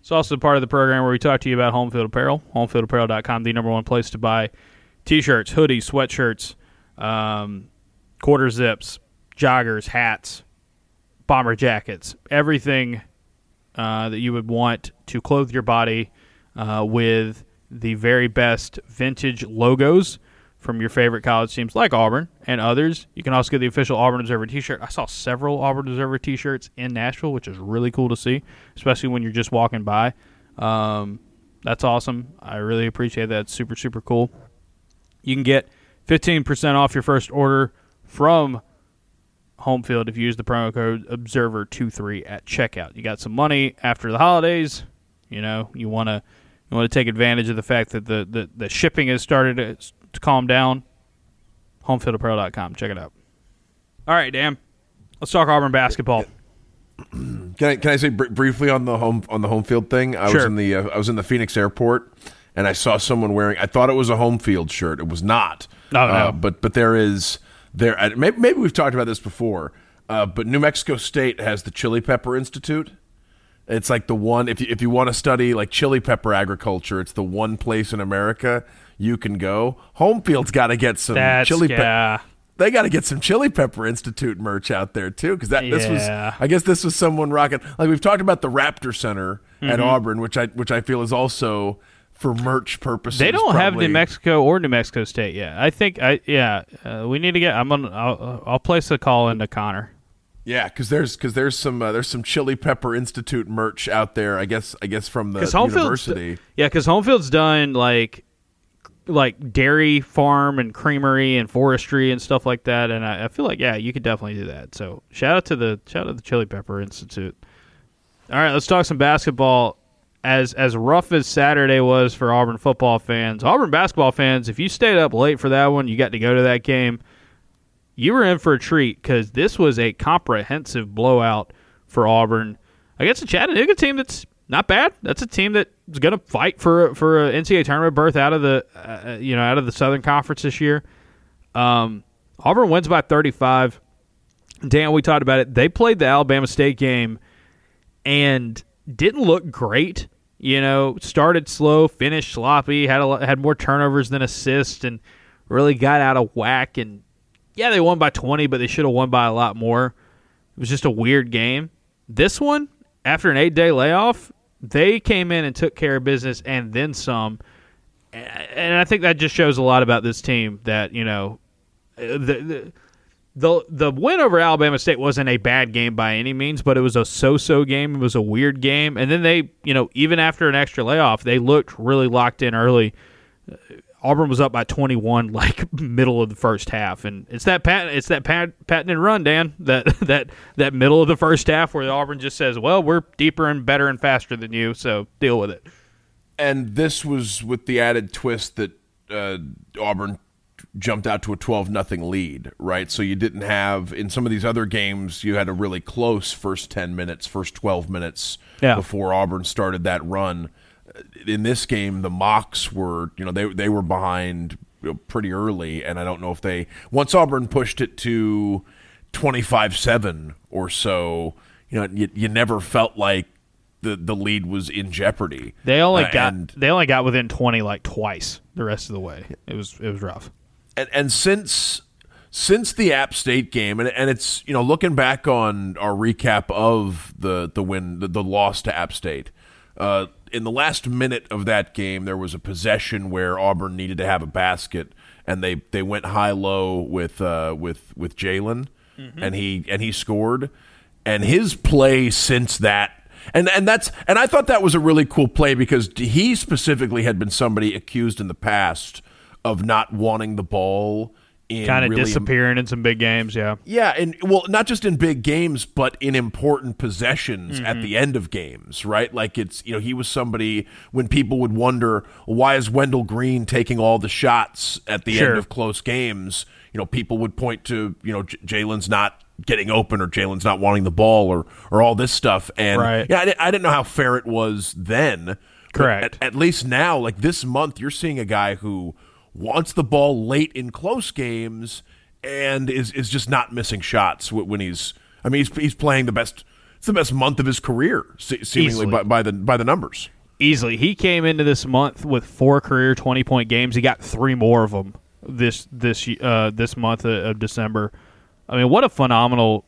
It's also part of the program where we talk to you about home field apparel. Homefieldapparel.com, the number one place to buy t-shirts, hoodies, sweatshirts, um, quarter zips, joggers, hats, bomber jackets, everything uh, that you would want to clothe your body uh, with the very best vintage logos from your favorite college teams like Auburn and others. You can also get the official Auburn Observer t-shirt. I saw several Auburn Observer t-shirts in Nashville, which is really cool to see, especially when you're just walking by. Um, that's awesome. I really appreciate that. It's super, super cool. You can get 15% off your first order from home field if you use the promo code observer23 at checkout you got some money after the holidays you know you want to you want to take advantage of the fact that the, the, the shipping has started to, to calm down homefieldapparel.com check it out all right dan let's talk auburn basketball Can I can I say br- briefly on the home on the home field thing? I was Sure. in the uh, I was in the Phoenix airport and I saw someone wearing. I thought it was a home field shirt. It was not. Oh, no. Uh, but but there is there. Maybe, maybe we've talked about this before. Uh, but New Mexico State has the Chili Pepper Institute. It's like the one if you if you want to study like chili pepper agriculture, it's the one place in America you can go. Home field's got to get some that's chili pepper yeah they got to get some Chili Pepper Institute merch out there too, because that this was, I guess, this was someone rocking. Like we've talked about the Raptor Center Mm-hmm. at Auburn, which I which I feel is also for merch purposes. they don't have new mexico or new mexico state yet i think i yeah uh, we need to get i'm gonna i'll, I'll place a call into connor Yeah, because there's because there's some uh, there's some Chili Pepper Institute merch out there. I guess I guess from the university. yeah, because Homefield's done like like dairy farm and creamery and forestry and stuff like that, and I, I feel like yeah, you could definitely do that. So shout out to the shout out to the Chili Pepper Institute. All right, let's talk some basketball. As as rough as Saturday was for Auburn football fans, Auburn basketball fans, if you stayed up late for that one, you got to go to that game. You were in for a treat because this was a comprehensive blowout for Auburn against a Chattanooga team that's not bad. That's a team that's going to fight for for a NCAA tournament berth out of the uh, you know out of the Southern Conference this year. Um, Auburn wins by 35. Dan, we talked about it. They played the Alabama State game and didn't look great. You know, started slow, finished sloppy, had a, had more turnovers than assists, and really got out of whack. And yeah, they won by 20, but they should have won by a lot more. It was just a weird game. This one, after an eight day layoff, they came in and took care of business and then some. And I think that just shows a lot about this team that, you know, uh, the, the the the win over Alabama State wasn't a bad game by any means, but it was a so-so game. It was a weird game, and then they, you know, even after an extra layoff, they looked really locked in early. Uh, Auburn was up by 21, like middle of the first half, and it's that pat, it's that pat, patent and run, Dan. That that that middle of the first half where Auburn just says, "Well, we're deeper and better and faster than you, so deal with it." and this was with the added twist that uh, Auburn jumped out to a 12 nothing lead, right? So you didn't have in some of these other games you had a really close first 10 minutes, first 12 minutes Yeah. before Auburn started that run. In this game, the Mocs were, you know, they they were behind pretty early, and I don't know if they once Auburn pushed it to 25-7 or so, you know, you, you never felt like the the lead was in jeopardy. They only Uh, got they only got within 20 like twice the rest of the way. It was it was rough. And, and since since the App State game, and, and it's you know looking back on our recap of the the win, the, the loss to App State, uh, in the last minute of that game, there was a possession where Auburn needed to have a basket, and they they went high low with uh, with with Jaylin, and he and he scored, and his play since that. And and that's and I thought that was a really cool play because he specifically had been somebody accused in the past of not wanting the ball in Kind of really disappearing in some big games, yeah. yeah, and well, not just in big games, but in important possessions Mm-hmm. at the end of games, right? Like it's you know he was somebody when people would wonder why is Wendell Green taking all the shots at the Sure. end of close games. You know, people would point to you know J- Jaylin's not getting open or Jaylin's not wanting the ball or or all this stuff, and Right. yeah, I, di- I didn't know how fair it was then. Correct. At, at least now, like this month, you're seeing a guy who wants the ball late in close games and is is just not missing shots when he's. I mean, he's he's playing the best it's the best month of his career, se- seemingly by, by the by the numbers. Easily, he came into this month with four career twenty point games. He got three more of them this this uh, this month of December. I mean, what a phenomenal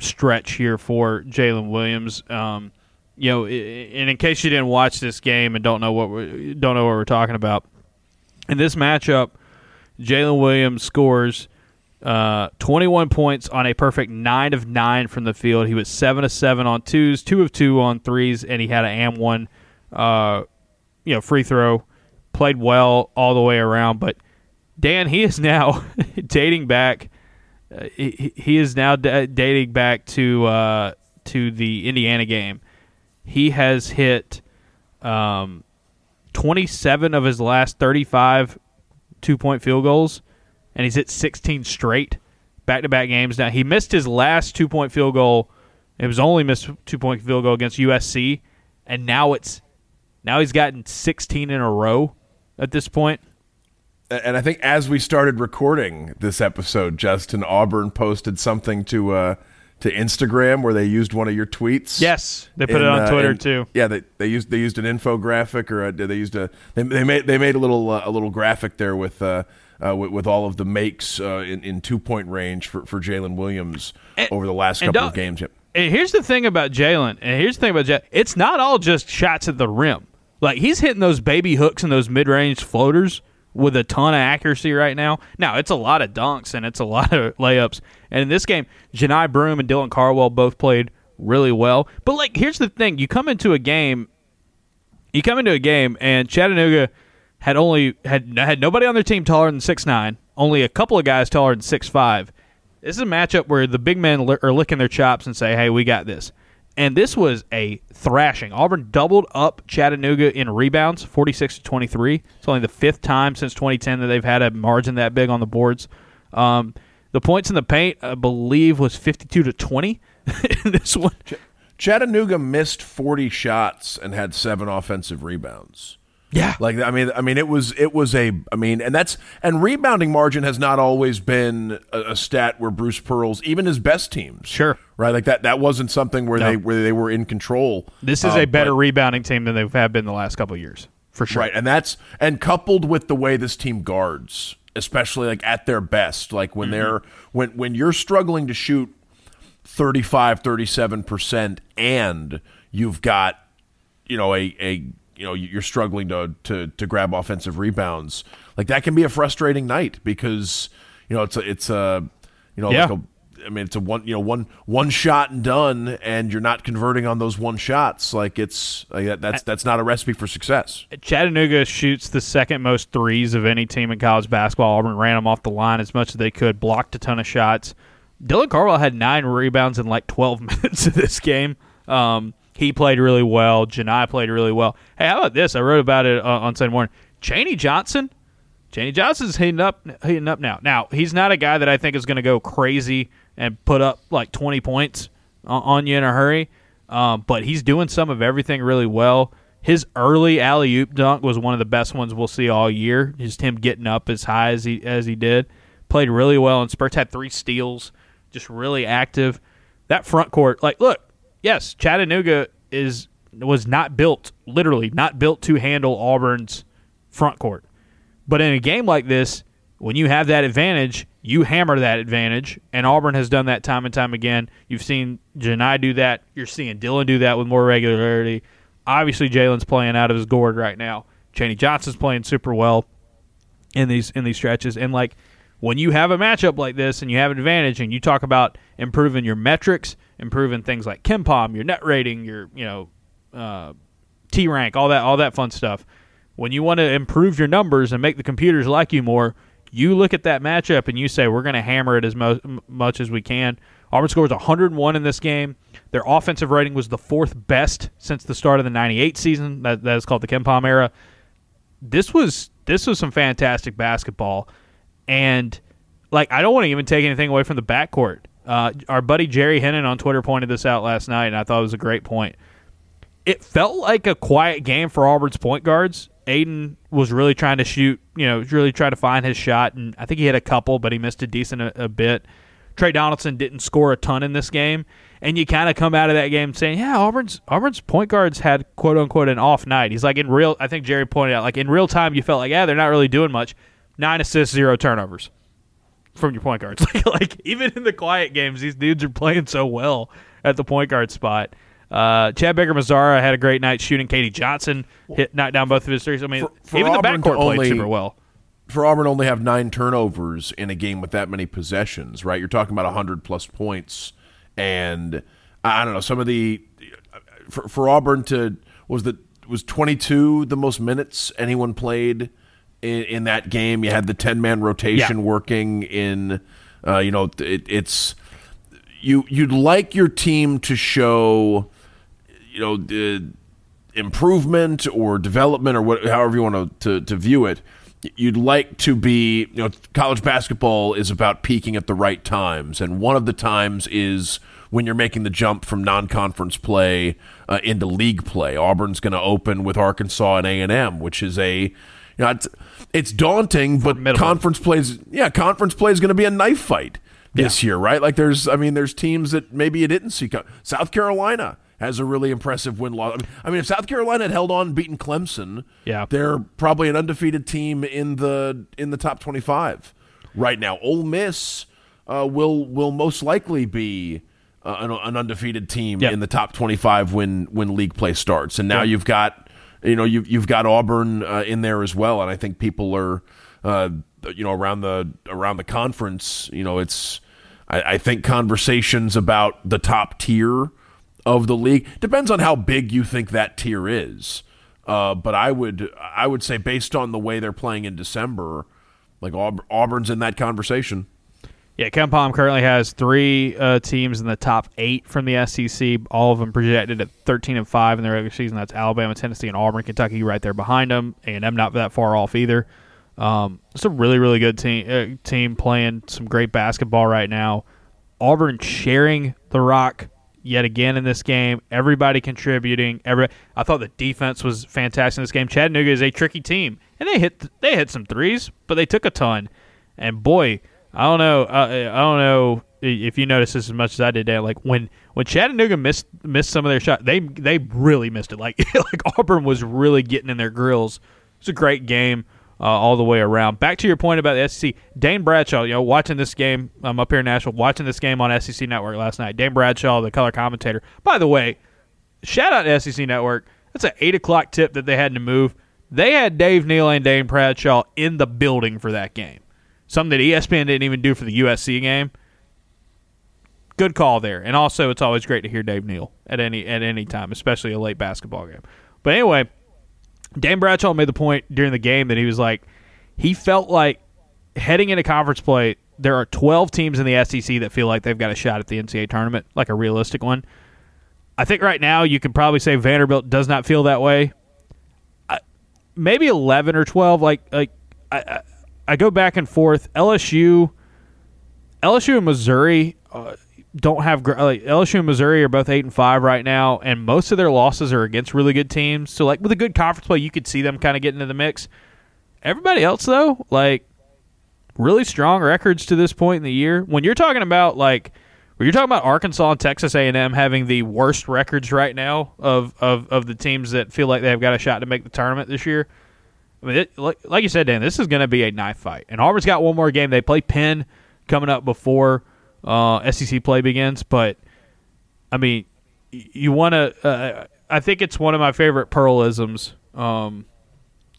stretch here for Jaylin Williams. Um, you know, and in case you didn't watch this game and don't know what we don't know what we're talking about, in this matchup, Jaylin Williams scores uh, 21 points on a perfect nine of nine from the field. He was seven of seven on twos, two of two on threes, and he had an am one, uh, you know, free throw. Played well all the way around, but Dan, he is now dating back. Uh, he, he, is now d- dating back to uh, to the Indiana game he has hit um, 27 of his last 35 two point field goals, and he's hit 16 straight back to back games. Now, he missed his last two point field goal. It was only missed two point field goal against USC, and now it's now he's gotten 16 in a row at this point. And I think as we started recording this episode, Justin Auburn posted something to uh, to Instagram where they used one of your tweets. Yes, they put in, it on uh, Twitter too. Yeah, they, they used they used an infographic or a, they used a they, they made they made a little uh, a little graphic there with. Uh, uh, with, with, all of the makes uh, in, in two point range for, for Jaylin Williams and, over the last couple of games. Yep. And here's the thing about Jaylin, and here's the thing about Jaylin. It's not all just shots at the rim. Like he's hitting those baby hooks and those mid range floaters with a ton of accuracy right now. Now it's a lot of dunks and it's a lot of layups. And in this game, Johni Broom and Dylan Cardwell both played really well. But like, here's the thing: you come into a game, you come into a game, and Chattanooga had only had had nobody on their team taller than six nine. Only a couple of guys taller than six five. This is a matchup where the big men are licking their chops and say, "Hey, we got this." And this was a thrashing. Auburn doubled up Chattanooga in rebounds, 46 to 23. It's only the fifth time since 2010 that they've had a margin that big on the boards. Um, the points in the paint, I believe, was 52 to 20 in this one. Chattanooga missed 40 shots and had seven offensive rebounds. Yeah. Like I mean I mean it was it was a I mean and that's and rebounding margin has not always been a, a stat where Bruce Pearl's even his best teams. Sure. Right? Like that that wasn't something where no. they where they were in control. This is um, a better but, rebounding team than they've had been the last couple years. For sure. Right. And that's and coupled with the way this team guards, especially like at their best, like when mm-hmm. they're when when you're struggling to shoot 35 37% and you've got you know a a you know you're struggling to to to grab offensive rebounds. Like that can be a frustrating night because you know it's a it's a you know yeah. like a I mean, it's a one, you know, one one shot and done, and you're not converting on those one shots. Like it's like that's that's not a recipe for success. Chattanooga shoots the second most threes of any team in college basketball. Auburn ran them off the line as much as they could, blocked a ton of shots. Dylan Cardwell had nine rebounds in like 12 minutes of this game. Um, he played really well. Johni played really well. Hey, how about this? I wrote about it uh, on Sunday morning. Chaney Johnson. Chaney Johnson's heating up, heating up now. Now he's not a guy that I think is going to go crazy and put up like 20 points on, on you in a hurry, um, but he's doing some of everything really well. His early alley oop dunk was one of the best ones we'll see all year. Just him getting up as high as he as he did. Played really well and spurts. Had three steals. Just really active. That front court, like, look, yes, Chattanooga is was not built, literally not built to handle Auburn's front court. But in a game like this, when you have that advantage, you hammer that advantage, and Auburn has done that time and time again. You've seen Johni do that. You're seeing Dylan do that with more regularity. Obviously, Jaylin's playing out of his gourd right now. Chaney Johnson's playing super well in these in these stretches, and like when you have a matchup like this and you have an advantage, and you talk about improving your metrics improving things like KenPom, your net rating, your you know uh, T rank, all that all that fun stuff. When you want to improve your numbers and make the computers like you more, you look at that matchup and you say we're going to hammer it as mo- much as we can. Auburn scores 101 in this game. Their offensive rating was the fourth best since the start of the 98 season. That, that is called the KenPom era. This was this was some fantastic basketball, and like I don't want to even take anything away from the backcourt. Uh, our buddy Jerry Hinnen on Twitter pointed this out last night, and I thought it was a great point. It felt like a quiet game for Auburn's point guards. Aden was really trying to shoot, you know, really trying to find his shot, and I think he had a couple, but he missed a decent a, a bit. Tre Donaldson didn't score a ton in this game, and you kind of come out of that game saying, "Yeah, Auburn's Auburn's point guards had quote unquote an off night." He's like in real. I think Jerry pointed out like in real time, you felt like, yeah, they're not really doing much. Nine assists, zero turnovers from your point guards. like, like even in the quiet games, these dudes are playing so well at the point guard spot. Uh, Chad Baker Mazara had a great night shooting. Katie Johnson hit knocked down both of his threes. I mean, For- for even Auburn the backcourt played super well. for Auburn only have nine turnovers in a game with that many possessions, right? You're talking about hundred plus points, and I don't know some of the for, for Auburn to was the was 22 the most minutes anyone played in, in that game. You had the 10 man rotation Yeah. working in, uh, you know, it, it's you you'd like your team to show, you know, the improvement or development or what, however you want to, to, to view it. You'd like to be, you know, college basketball is about peaking at the right times, and one of the times is when you're making the jump from non-conference play uh, into league play. Auburn's going to open with Arkansas and A and M, which is a, you know, it's, it's daunting, but Formidable. conference plays, yeah, conference play is going to be a knife fight this year, right? Like there's, I mean, there's teams that maybe you didn't see. South Carolina has a really impressive win loss. I mean, I mean, if South Carolina had held on, beaten Clemson, Yeah. they're probably an undefeated team in the in the top twenty five right now. Ole Miss uh, will will most likely be. Uh, an, an undefeated team Yeah. in the top 25 when when league play starts and now you've got you know you've, you've got Auburn uh, in there as well and I think people are uh, you know around the around the conference you know it's I, I think conversations about the top tier of the league depends on how big you think that tier is. Uh, but I would I would say based on the way they're playing in December like Aub- Auburn's in that conversation Yeah, KenPom currently has three uh, teams in the top eight from the SEC. All of them projected at thirteen and five in the regular season. That's Alabama, Tennessee, and Auburn. Kentucky right there behind them, and I'm not that far off either. Um, it's a really, really good team. Uh, team playing some great basketball right now. Auburn sharing the rock yet again in this game. Everybody contributing. Every I thought the defense was fantastic in this game. Chattanooga is a tricky team, and they hit they hit some threes, but they took a ton. And boy, I don't know. Uh, I don't know if you noticed this as much as I did. Dan. Like when when Chattanooga missed missed some of their shots, they they really missed it. Like like Auburn was really getting in their grills. It's a great game uh, all the way around. Back to your point about the SEC, Dane Bradshaw. You know, watching this game, I'm up here in Nashville, watching this game on SEC Network last night. Dane Bradshaw, the color commentator. By the way, shout out to SEC Network. That's an eight o'clock tip that they had to move. They had Dave Neal and Dane Bradshaw in the building for that game. Something that ESPN didn't even do for the USC game. Good call there. And also it's always great to hear Dave Neal at any at any time, especially a late basketball game. But anyway, Dan Bradshaw made the point during the game that he was like he felt like heading into conference play, there are 12 teams in the SEC that feel like they've got a shot at the NCAA tournament, like a realistic one. I think right now you could probably say Vanderbilt does not feel that way. I, maybe 11 or 12 like like I, I go back and forth. LSU LSU and Missouri uh, don't have like LSU and Missouri are both eight and five right now, and most of their losses are against really good teams. So like with a good conference play, you could see them kind of get into the mix. Everybody else though, like really strong records to this point in the year. When you're talking about like when you're talking about Arkansas and Texas A&M having the worst records right now of, of, of the teams that feel like they've got a shot to make the tournament this year. I mean, it, like, like you said, Dan, this is going to be a knife fight. And Auburn's got one more game. They play Penn coming up before uh, SEC play begins. But I mean, you want to. Uh, I think it's one of my favorite Pearlisms um,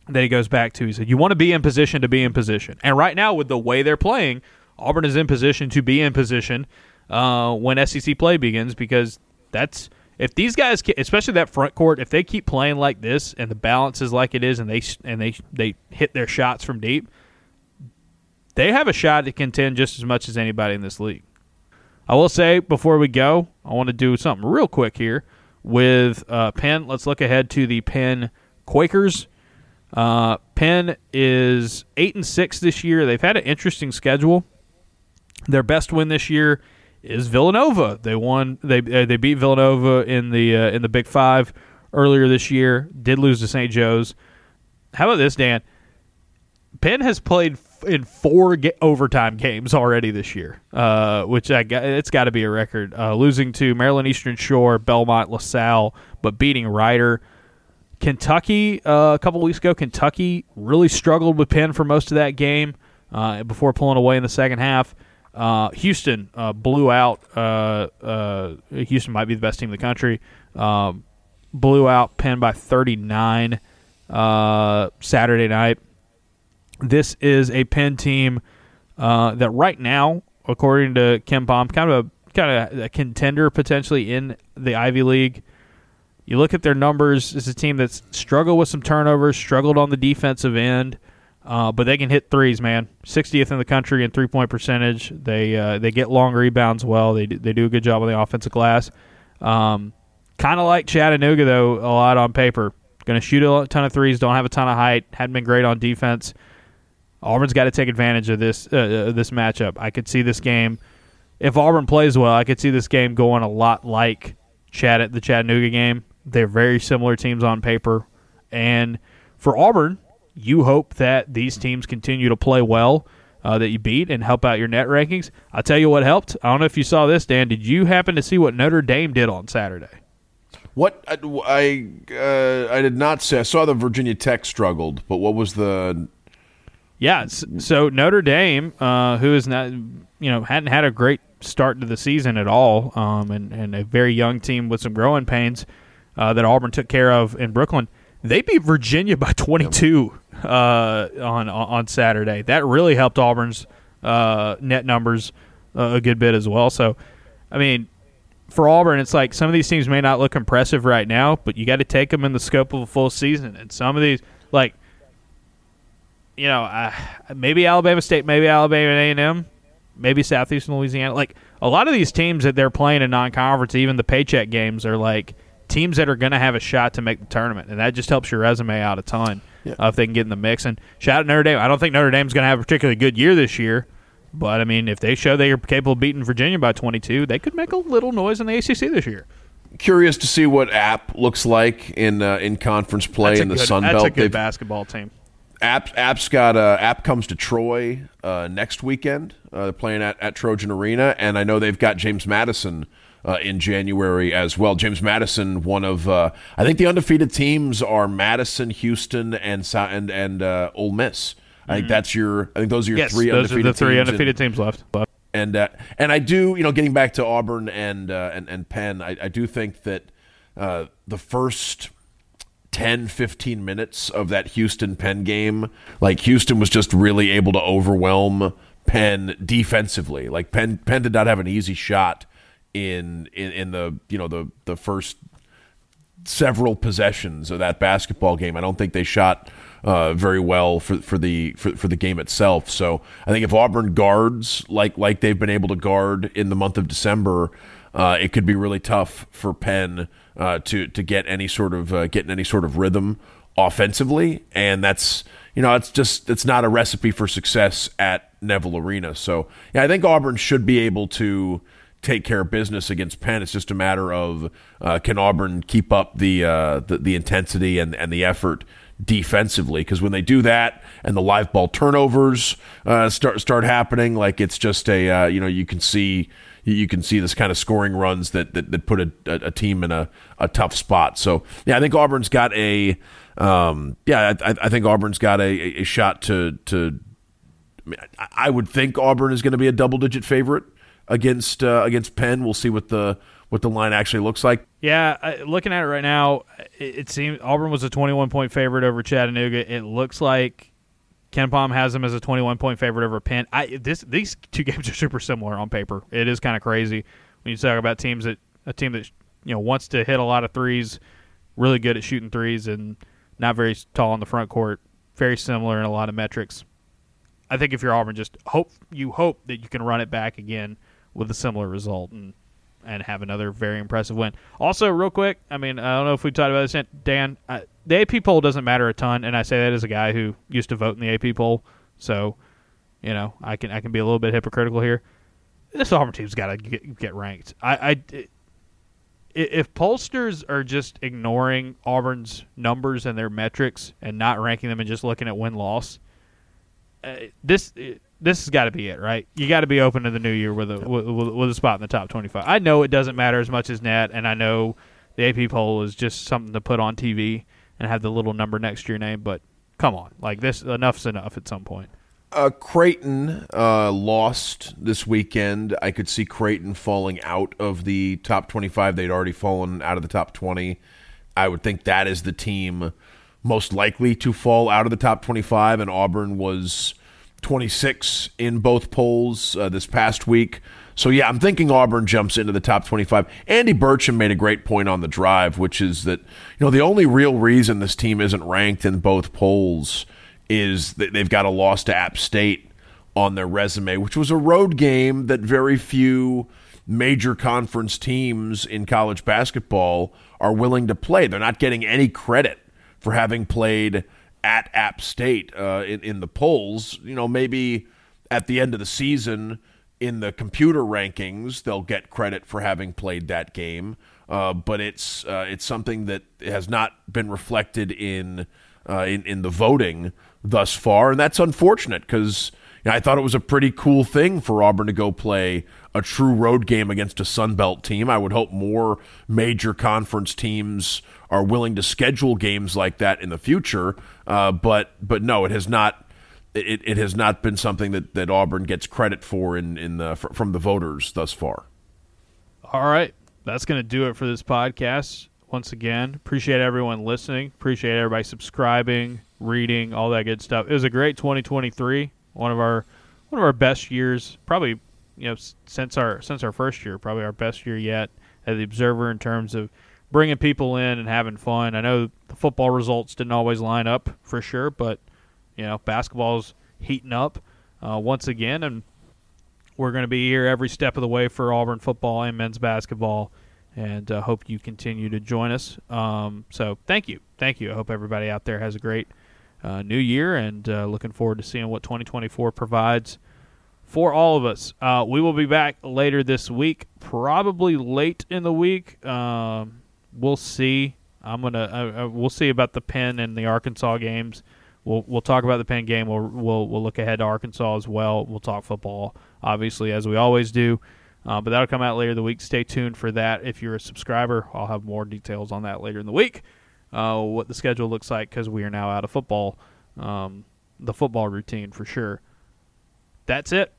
that he goes back to. He said, "You want to be in position to be in position." And right now, with the way they're playing, Auburn is in position to be in position uh, when SEC play begins because that's if these guys, especially that front court, if they keep playing like this and the balance is like it is, and they and they they hit their shots from deep, they have a shot to contend just as much as anybody in this league. I will say before we go, I want to do something real quick here with uh, Penn. Let's look ahead to the Penn Quakers. Uh, Penn is eight and six this year. They've had an interesting schedule. Their best win this year is Villanova. They won. They uh, they beat Villanova in the uh, in the Big Five earlier this year. Did lose to St. Joe's. How about this, Dan? Penn has played in four overtime games already this year, uh, which I got, it's got to be a record. Uh, losing to Maryland Eastern Shore, Belmont, LaSalle, but beating Rider. Kentucky uh, a couple weeks ago, Kentucky really struggled with Penn for most of that game uh, before pulling away in the second half. Uh, Houston uh, blew out. Uh, uh, Houston might be the best team in the country. Um, blew out Penn by 39 Saturday night. This is a Penn team that right now, according to KenPom, kind of a kind of a contender potentially in the Ivy League. You look at their numbers. It's a team that's struggled with some turnovers, struggled on the defensive end, uh, but they can hit threes, man. 60th in the country in three point percentage. They uh, they get long rebounds well. They do, they do a good job on the offensive glass. Um, kind of like Chattanooga though, a lot on paper. Going to shoot a ton of threes. Don't have a ton of height. Hadn't been great on defense. Auburn's got to take advantage of this uh, this matchup. I could see this game. If Auburn plays well, I could see this game going a lot like the Chattanooga game. They're very similar teams on paper. And for Auburn, you hope that these teams continue to play well, uh, that you beat and help out your net rankings. I'll tell you what helped. I don't know if you saw this, Dan. Did you happen to see what Notre Dame did on Saturday? What I I, uh, I did not see. I saw the Virginia Tech struggled, but what was the? Yeah, so Notre Dame, uh, who is not, you know, hadn't had a great start to the season at all, um, and and a very young team with some growing pains uh, that Auburn took care of in Brooklyn. They beat Virginia by 22 uh, on on Saturday. That really helped Auburn's uh, net numbers uh, a good bit as well. So, I mean, for Auburn, it's like some of these teams may not look impressive right now, but you got to take them in the scope of a full season. And some of these, like, you know, uh, maybe Alabama State, maybe Alabama A and M, maybe Southeastern Louisiana. Like a lot of these teams that they're playing in non-conference, even the paycheck games, are like teams that are going to have a shot to make the tournament, and that just helps your resume out a ton yeah. uh, if they can get in the mix. And shout out Notre Dame. I don't think Notre Dame's going to have a particularly good year this year, but I mean, if they show they are capable of beating Virginia by 22, they could make a little noise in the ACC this year. Curious to see what App looks like in uh, in conference play in the good, Sun Belt. That's a good They've, basketball team. App App's got uh, App comes to Troy uh, next weekend. Uh, they're playing at, at Trojan Arena, and I know they've got James Madison uh, in January as well. James Madison, one of uh, I think the undefeated teams are Madison, Houston, and and and uh, Ole Miss. I think mm-hmm. that's your. I think those are your yes, three those undefeated are the three teams undefeated teams left. And uh, and I do, you know, getting back to Auburn and uh, and and Penn, I, I do think that uh, the first 10 15 minutes of that Houston Penn game like Houston was just really able to overwhelm Penn defensively like Penn Penn did not have an easy shot in in, in the you know the the first several possessions of that basketball game. I don't think they shot uh, very well for for the for, for the game itself. So I think if Auburn guards like like they've been able to guard in the month of December, uh, it could be really tough for Penn uh, to to get any sort of uh, any sort of rhythm offensively, and that's you know it's just it's not a recipe for success at Neville Arena. So yeah, I think Auburn should be able to take care of business against Penn. It's just a matter of uh, can Auburn keep up the, uh, the, the intensity and and the effort defensively? Because when they do that and the live ball turnovers uh, start start happening, like it's just a uh, you know you can see you can see this kind of scoring runs that that, that put a, a, team in a, a tough spot. So yeah, I think Auburn's got a um, yeah I, I think Auburn's got a, a shot to to. I would think Auburn is going to be a double digit favorite against uh, against Penn. We'll see what the what the line actually looks like. Yeah, looking at it right now, it, it seems Auburn was a 21 point favorite over Chattanooga. It looks like KenPom has them as a 21 point favorite over Penn. I this these two games are super similar on paper. It is kind of crazy when you talk about teams that a team that you know wants to hit a lot of threes, really good at shooting threes, and not very tall on the front court. Very similar in a lot of metrics. I think if you're Auburn, just hope you hope that you can run it back again with a similar result and and have another very impressive win. Also, real quick, I mean, I don't know if we talked about this, yet, Dan. Uh, the AP poll doesn't matter a ton, and I say that as a guy who used to vote in the AP poll, so you know I can I can be a little bit hypocritical here. This Auburn team's got to get, get, ranked. I, I if pollsters are just ignoring Auburn's numbers and their metrics and not ranking them and just looking at win loss, uh, this this has got to be it, right? You got to be open to the new year with a with, with a spot in the top twenty five. I know it doesn't matter as much as net, and I know the AP poll is just something to put on TV and have the little number next to your name, but come on, like this enough's enough at some point. Uh, Creighton uh, lost this weekend. I could see Creighton falling out of the top 25. They'd already fallen out of the top 20. I would think that is the team most likely to fall out of the top 25, and Auburn was 26 in both polls uh, this past week. So, yeah, I'm thinking Auburn jumps into the top 25. Andy Burcham made a great point on the drive, which is that, you know, the only real reason this team isn't ranked in both polls is that they've got a loss to App State on their resume, which was a road game that very few major conference teams in college basketball are willing to play. They're not getting any credit for having played at App State uh, in, in the polls. You know, maybe at the end of the season in the computer rankings, they'll get credit for having played that game. Uh, but it's uh, it's something that has not been reflected in uh, in in the voting thus far, and that's unfortunate because you know, I thought it was a pretty cool thing for Auburn to go play a true road game against a Sun Belt team. I would hope more major conference teams are willing to schedule games like that in the future. Uh, but but no, it has not. It, it has not been something that, that Auburn gets credit for in, in the from the voters thus far. All right, that's going to do it for this podcast. Once again, appreciate everyone listening. Appreciate everybody subscribing, reading, all that good stuff. It was a great 2023. One of our one of our best years, probably you know since our since our first year, probably our best year yet at the Observer in terms of bringing people in and having fun. I know the football results didn't always line up for sure, but you know basketball's heating up uh, once again, and we're going to be here every step of the way for Auburn football and men's basketball, and uh, hope you continue to join us. Um, so thank you, thank you. I hope everybody out there has a great uh, new year, and uh, looking forward to seeing what 2024 provides for all of us. Uh, we will be back later this week, probably late in the week. Um, we'll see. I'm gonna. Uh, uh, we'll see about the Penn and the Arkansas games. We'll we'll talk about the Penn game. We'll we'll we'll look ahead to Arkansas as well. We'll talk football, obviously, as we always do. Uh, but that'll come out later in the week. Stay tuned for that. If you're a subscriber, I'll have more details on that later in the week. Uh, what the schedule looks like because we are now out of football, um, the football routine for sure. That's it.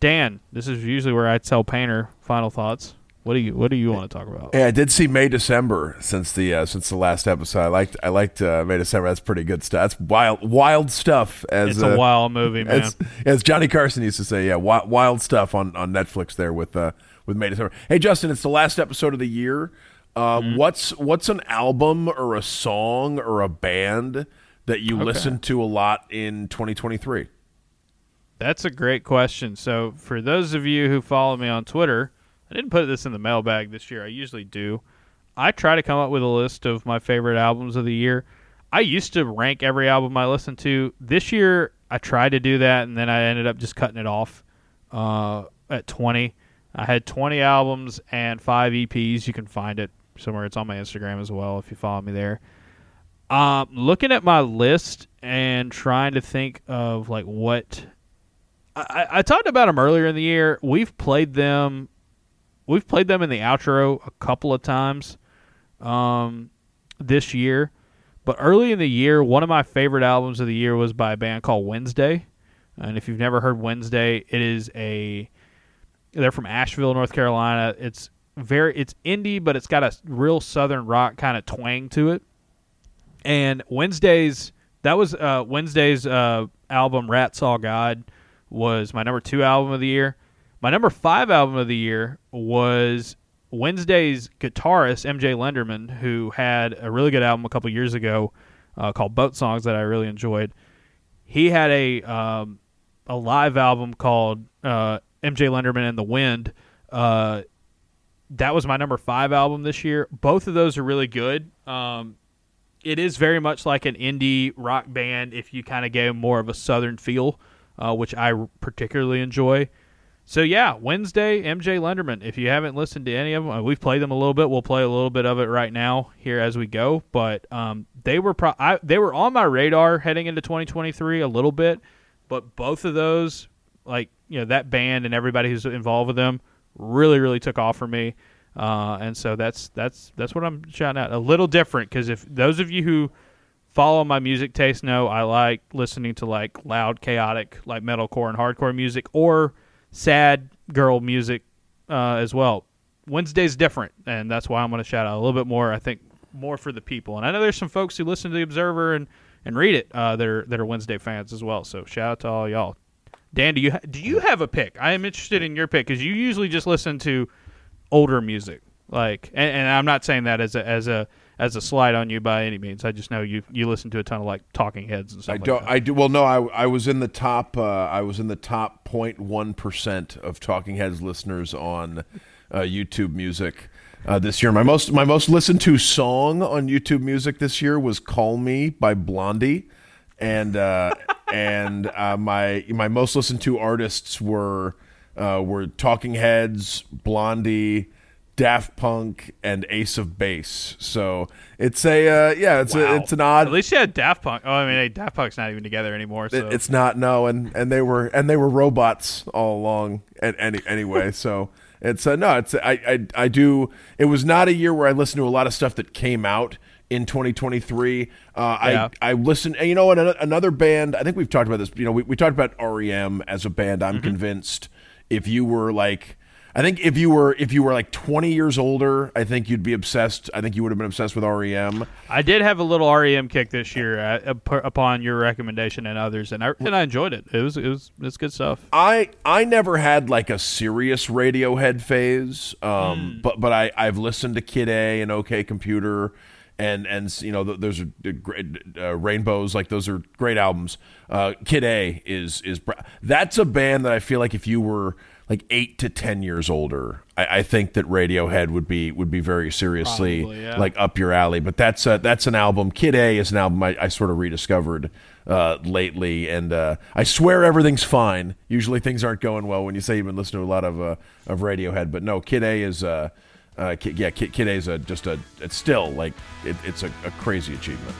Dan, this is usually where I tell Painter final thoughts. What do you What do you want to talk about? Yeah, I did see May December since the uh, since the last episode. I liked I liked uh, May December. That's pretty good stuff. That's wild wild stuff. As it's a uh, wild movie, man. As, as, Johnny Carson used to say, yeah, wild, wild stuff on, on Netflix there with uh, with May December. Hey, Justin, it's the last episode of the year. Uh, mm-hmm. What's what's an album or a song or a band that you okay. listen to a lot in 2023? That's a great question. So, for those of you who follow me on Twitter, I didn't put this in the mailbag this year. I usually do. I try to come up with a list of my favorite albums of the year. I used to rank every album I listened to. This year, I tried to do that, and then I ended up just cutting it off uh, at 20. I had 20 albums and five EPs. You can find it somewhere. It's on my Instagram as well if you follow me there. Um, looking at my list and trying to think of like what I, I talked about them earlier in the year. We've played them we've played them in the outro a couple of times um, this year. But early in the year, one of my favorite albums of the year was by a band called Wednesday. And if you've never heard Wednesday, it is a they're from Asheville, North Carolina. It's very it's indie, but it's got a real southern rock kind of twang to it. And Wednesday's that was uh, Wednesday's uh, album Rat Saw God was my number two album of the year. My number five album of the year was Wednesday's guitarist MJ Lenderman, who had a really good album a couple years ago uh, called Boat Songs that I really enjoyed. He had a um, a live album called uh, MJ Lenderman and the Wind. Uh, that was my number five album this year. Both of those are really good. Um, it is very much like an indie rock band if you kind of gave more of a southern feel, uh, which I particularly enjoy. So yeah, Wednesday, MJ Lenderman. If you haven't listened to any of them, uh, we've played them a little bit. We'll play a little bit of it right now here as we go. But um, they were pro- I, they were on my radar heading into 2023 a little bit. but both of those, like you know, that band and everybody who's involved with them, really really took off for me. Uh, and so that's that's that's what I'm shouting out. A little different because if those of you who follow my music taste know I like listening to like loud, chaotic, like metalcore and hardcore music, or sad girl music uh, as well. Wednesday's different, and that's why I'm going to shout out a little bit more. I think more for the people, and I know there's some folks who listen to the Observer and, and read it uh, that are that are Wednesday fans as well. So shout out to all y'all. Dan, do you ha- do you have a pick? I am interested in your pick because you usually just listen to older music, like, and, and I'm not saying that as a as a as a slight on you by any means. I just know you you listen to a ton of like Talking Heads and stuff. I like don't. that. I do. Well, no. I I was in the top. Uh, I was in the top 0.1 percent of Talking Heads listeners on uh, YouTube Music uh, this year. My most my most listened to song on YouTube Music this year was "Call Me" by Blondie, and uh, and uh, my my most listened to artists were uh, were Talking Heads, Blondie. Daft Punk and Ace of Base, so it's a uh, yeah, it's a, it's an odd At least you had Daft Punk. Oh, I mean, hey, Daft Punk's not even together anymore. So it- It's not no, and and they were and they were robots all along. And any anyway, so it's uh, no, it's I, I I do. It was not a year where I listened to a lot of stuff that came out in 2023. Uh, Yeah. I I listened. And you know what? Another, another band. I think we've talked about this. You know, we we talked about REM as a band. I'm convinced if you were like. I think if you were if you were like 20 years older, I think you'd be obsessed. I think you would have been obsessed with REM. I did have a little REM kick this year uh, upon your recommendation and others, and I and I enjoyed it. It was it was it's good stuff. I I never had like a serious Radiohead phase, um, but but I I've listened to Kid A and OK Computer, and and you know those are great uh, Rainbows like those are great albums. Uh, Kid A is is br- that's a band that I feel like if you were like eight to ten years older, I, I think that Radiohead would be would be very seriously Probably, yeah. like up your alley. But that's a, that's an album. Kid A is an album I, I sort of rediscovered uh, lately, and uh, I swear everything's fine. Usually things aren't going well when you say you've been listening to a lot of uh, of Radiohead, but no, Kid A is. Uh, uh, Kid, yeah, Kid, Kid A is a, just a. It's still like it, it's a, a crazy achievement.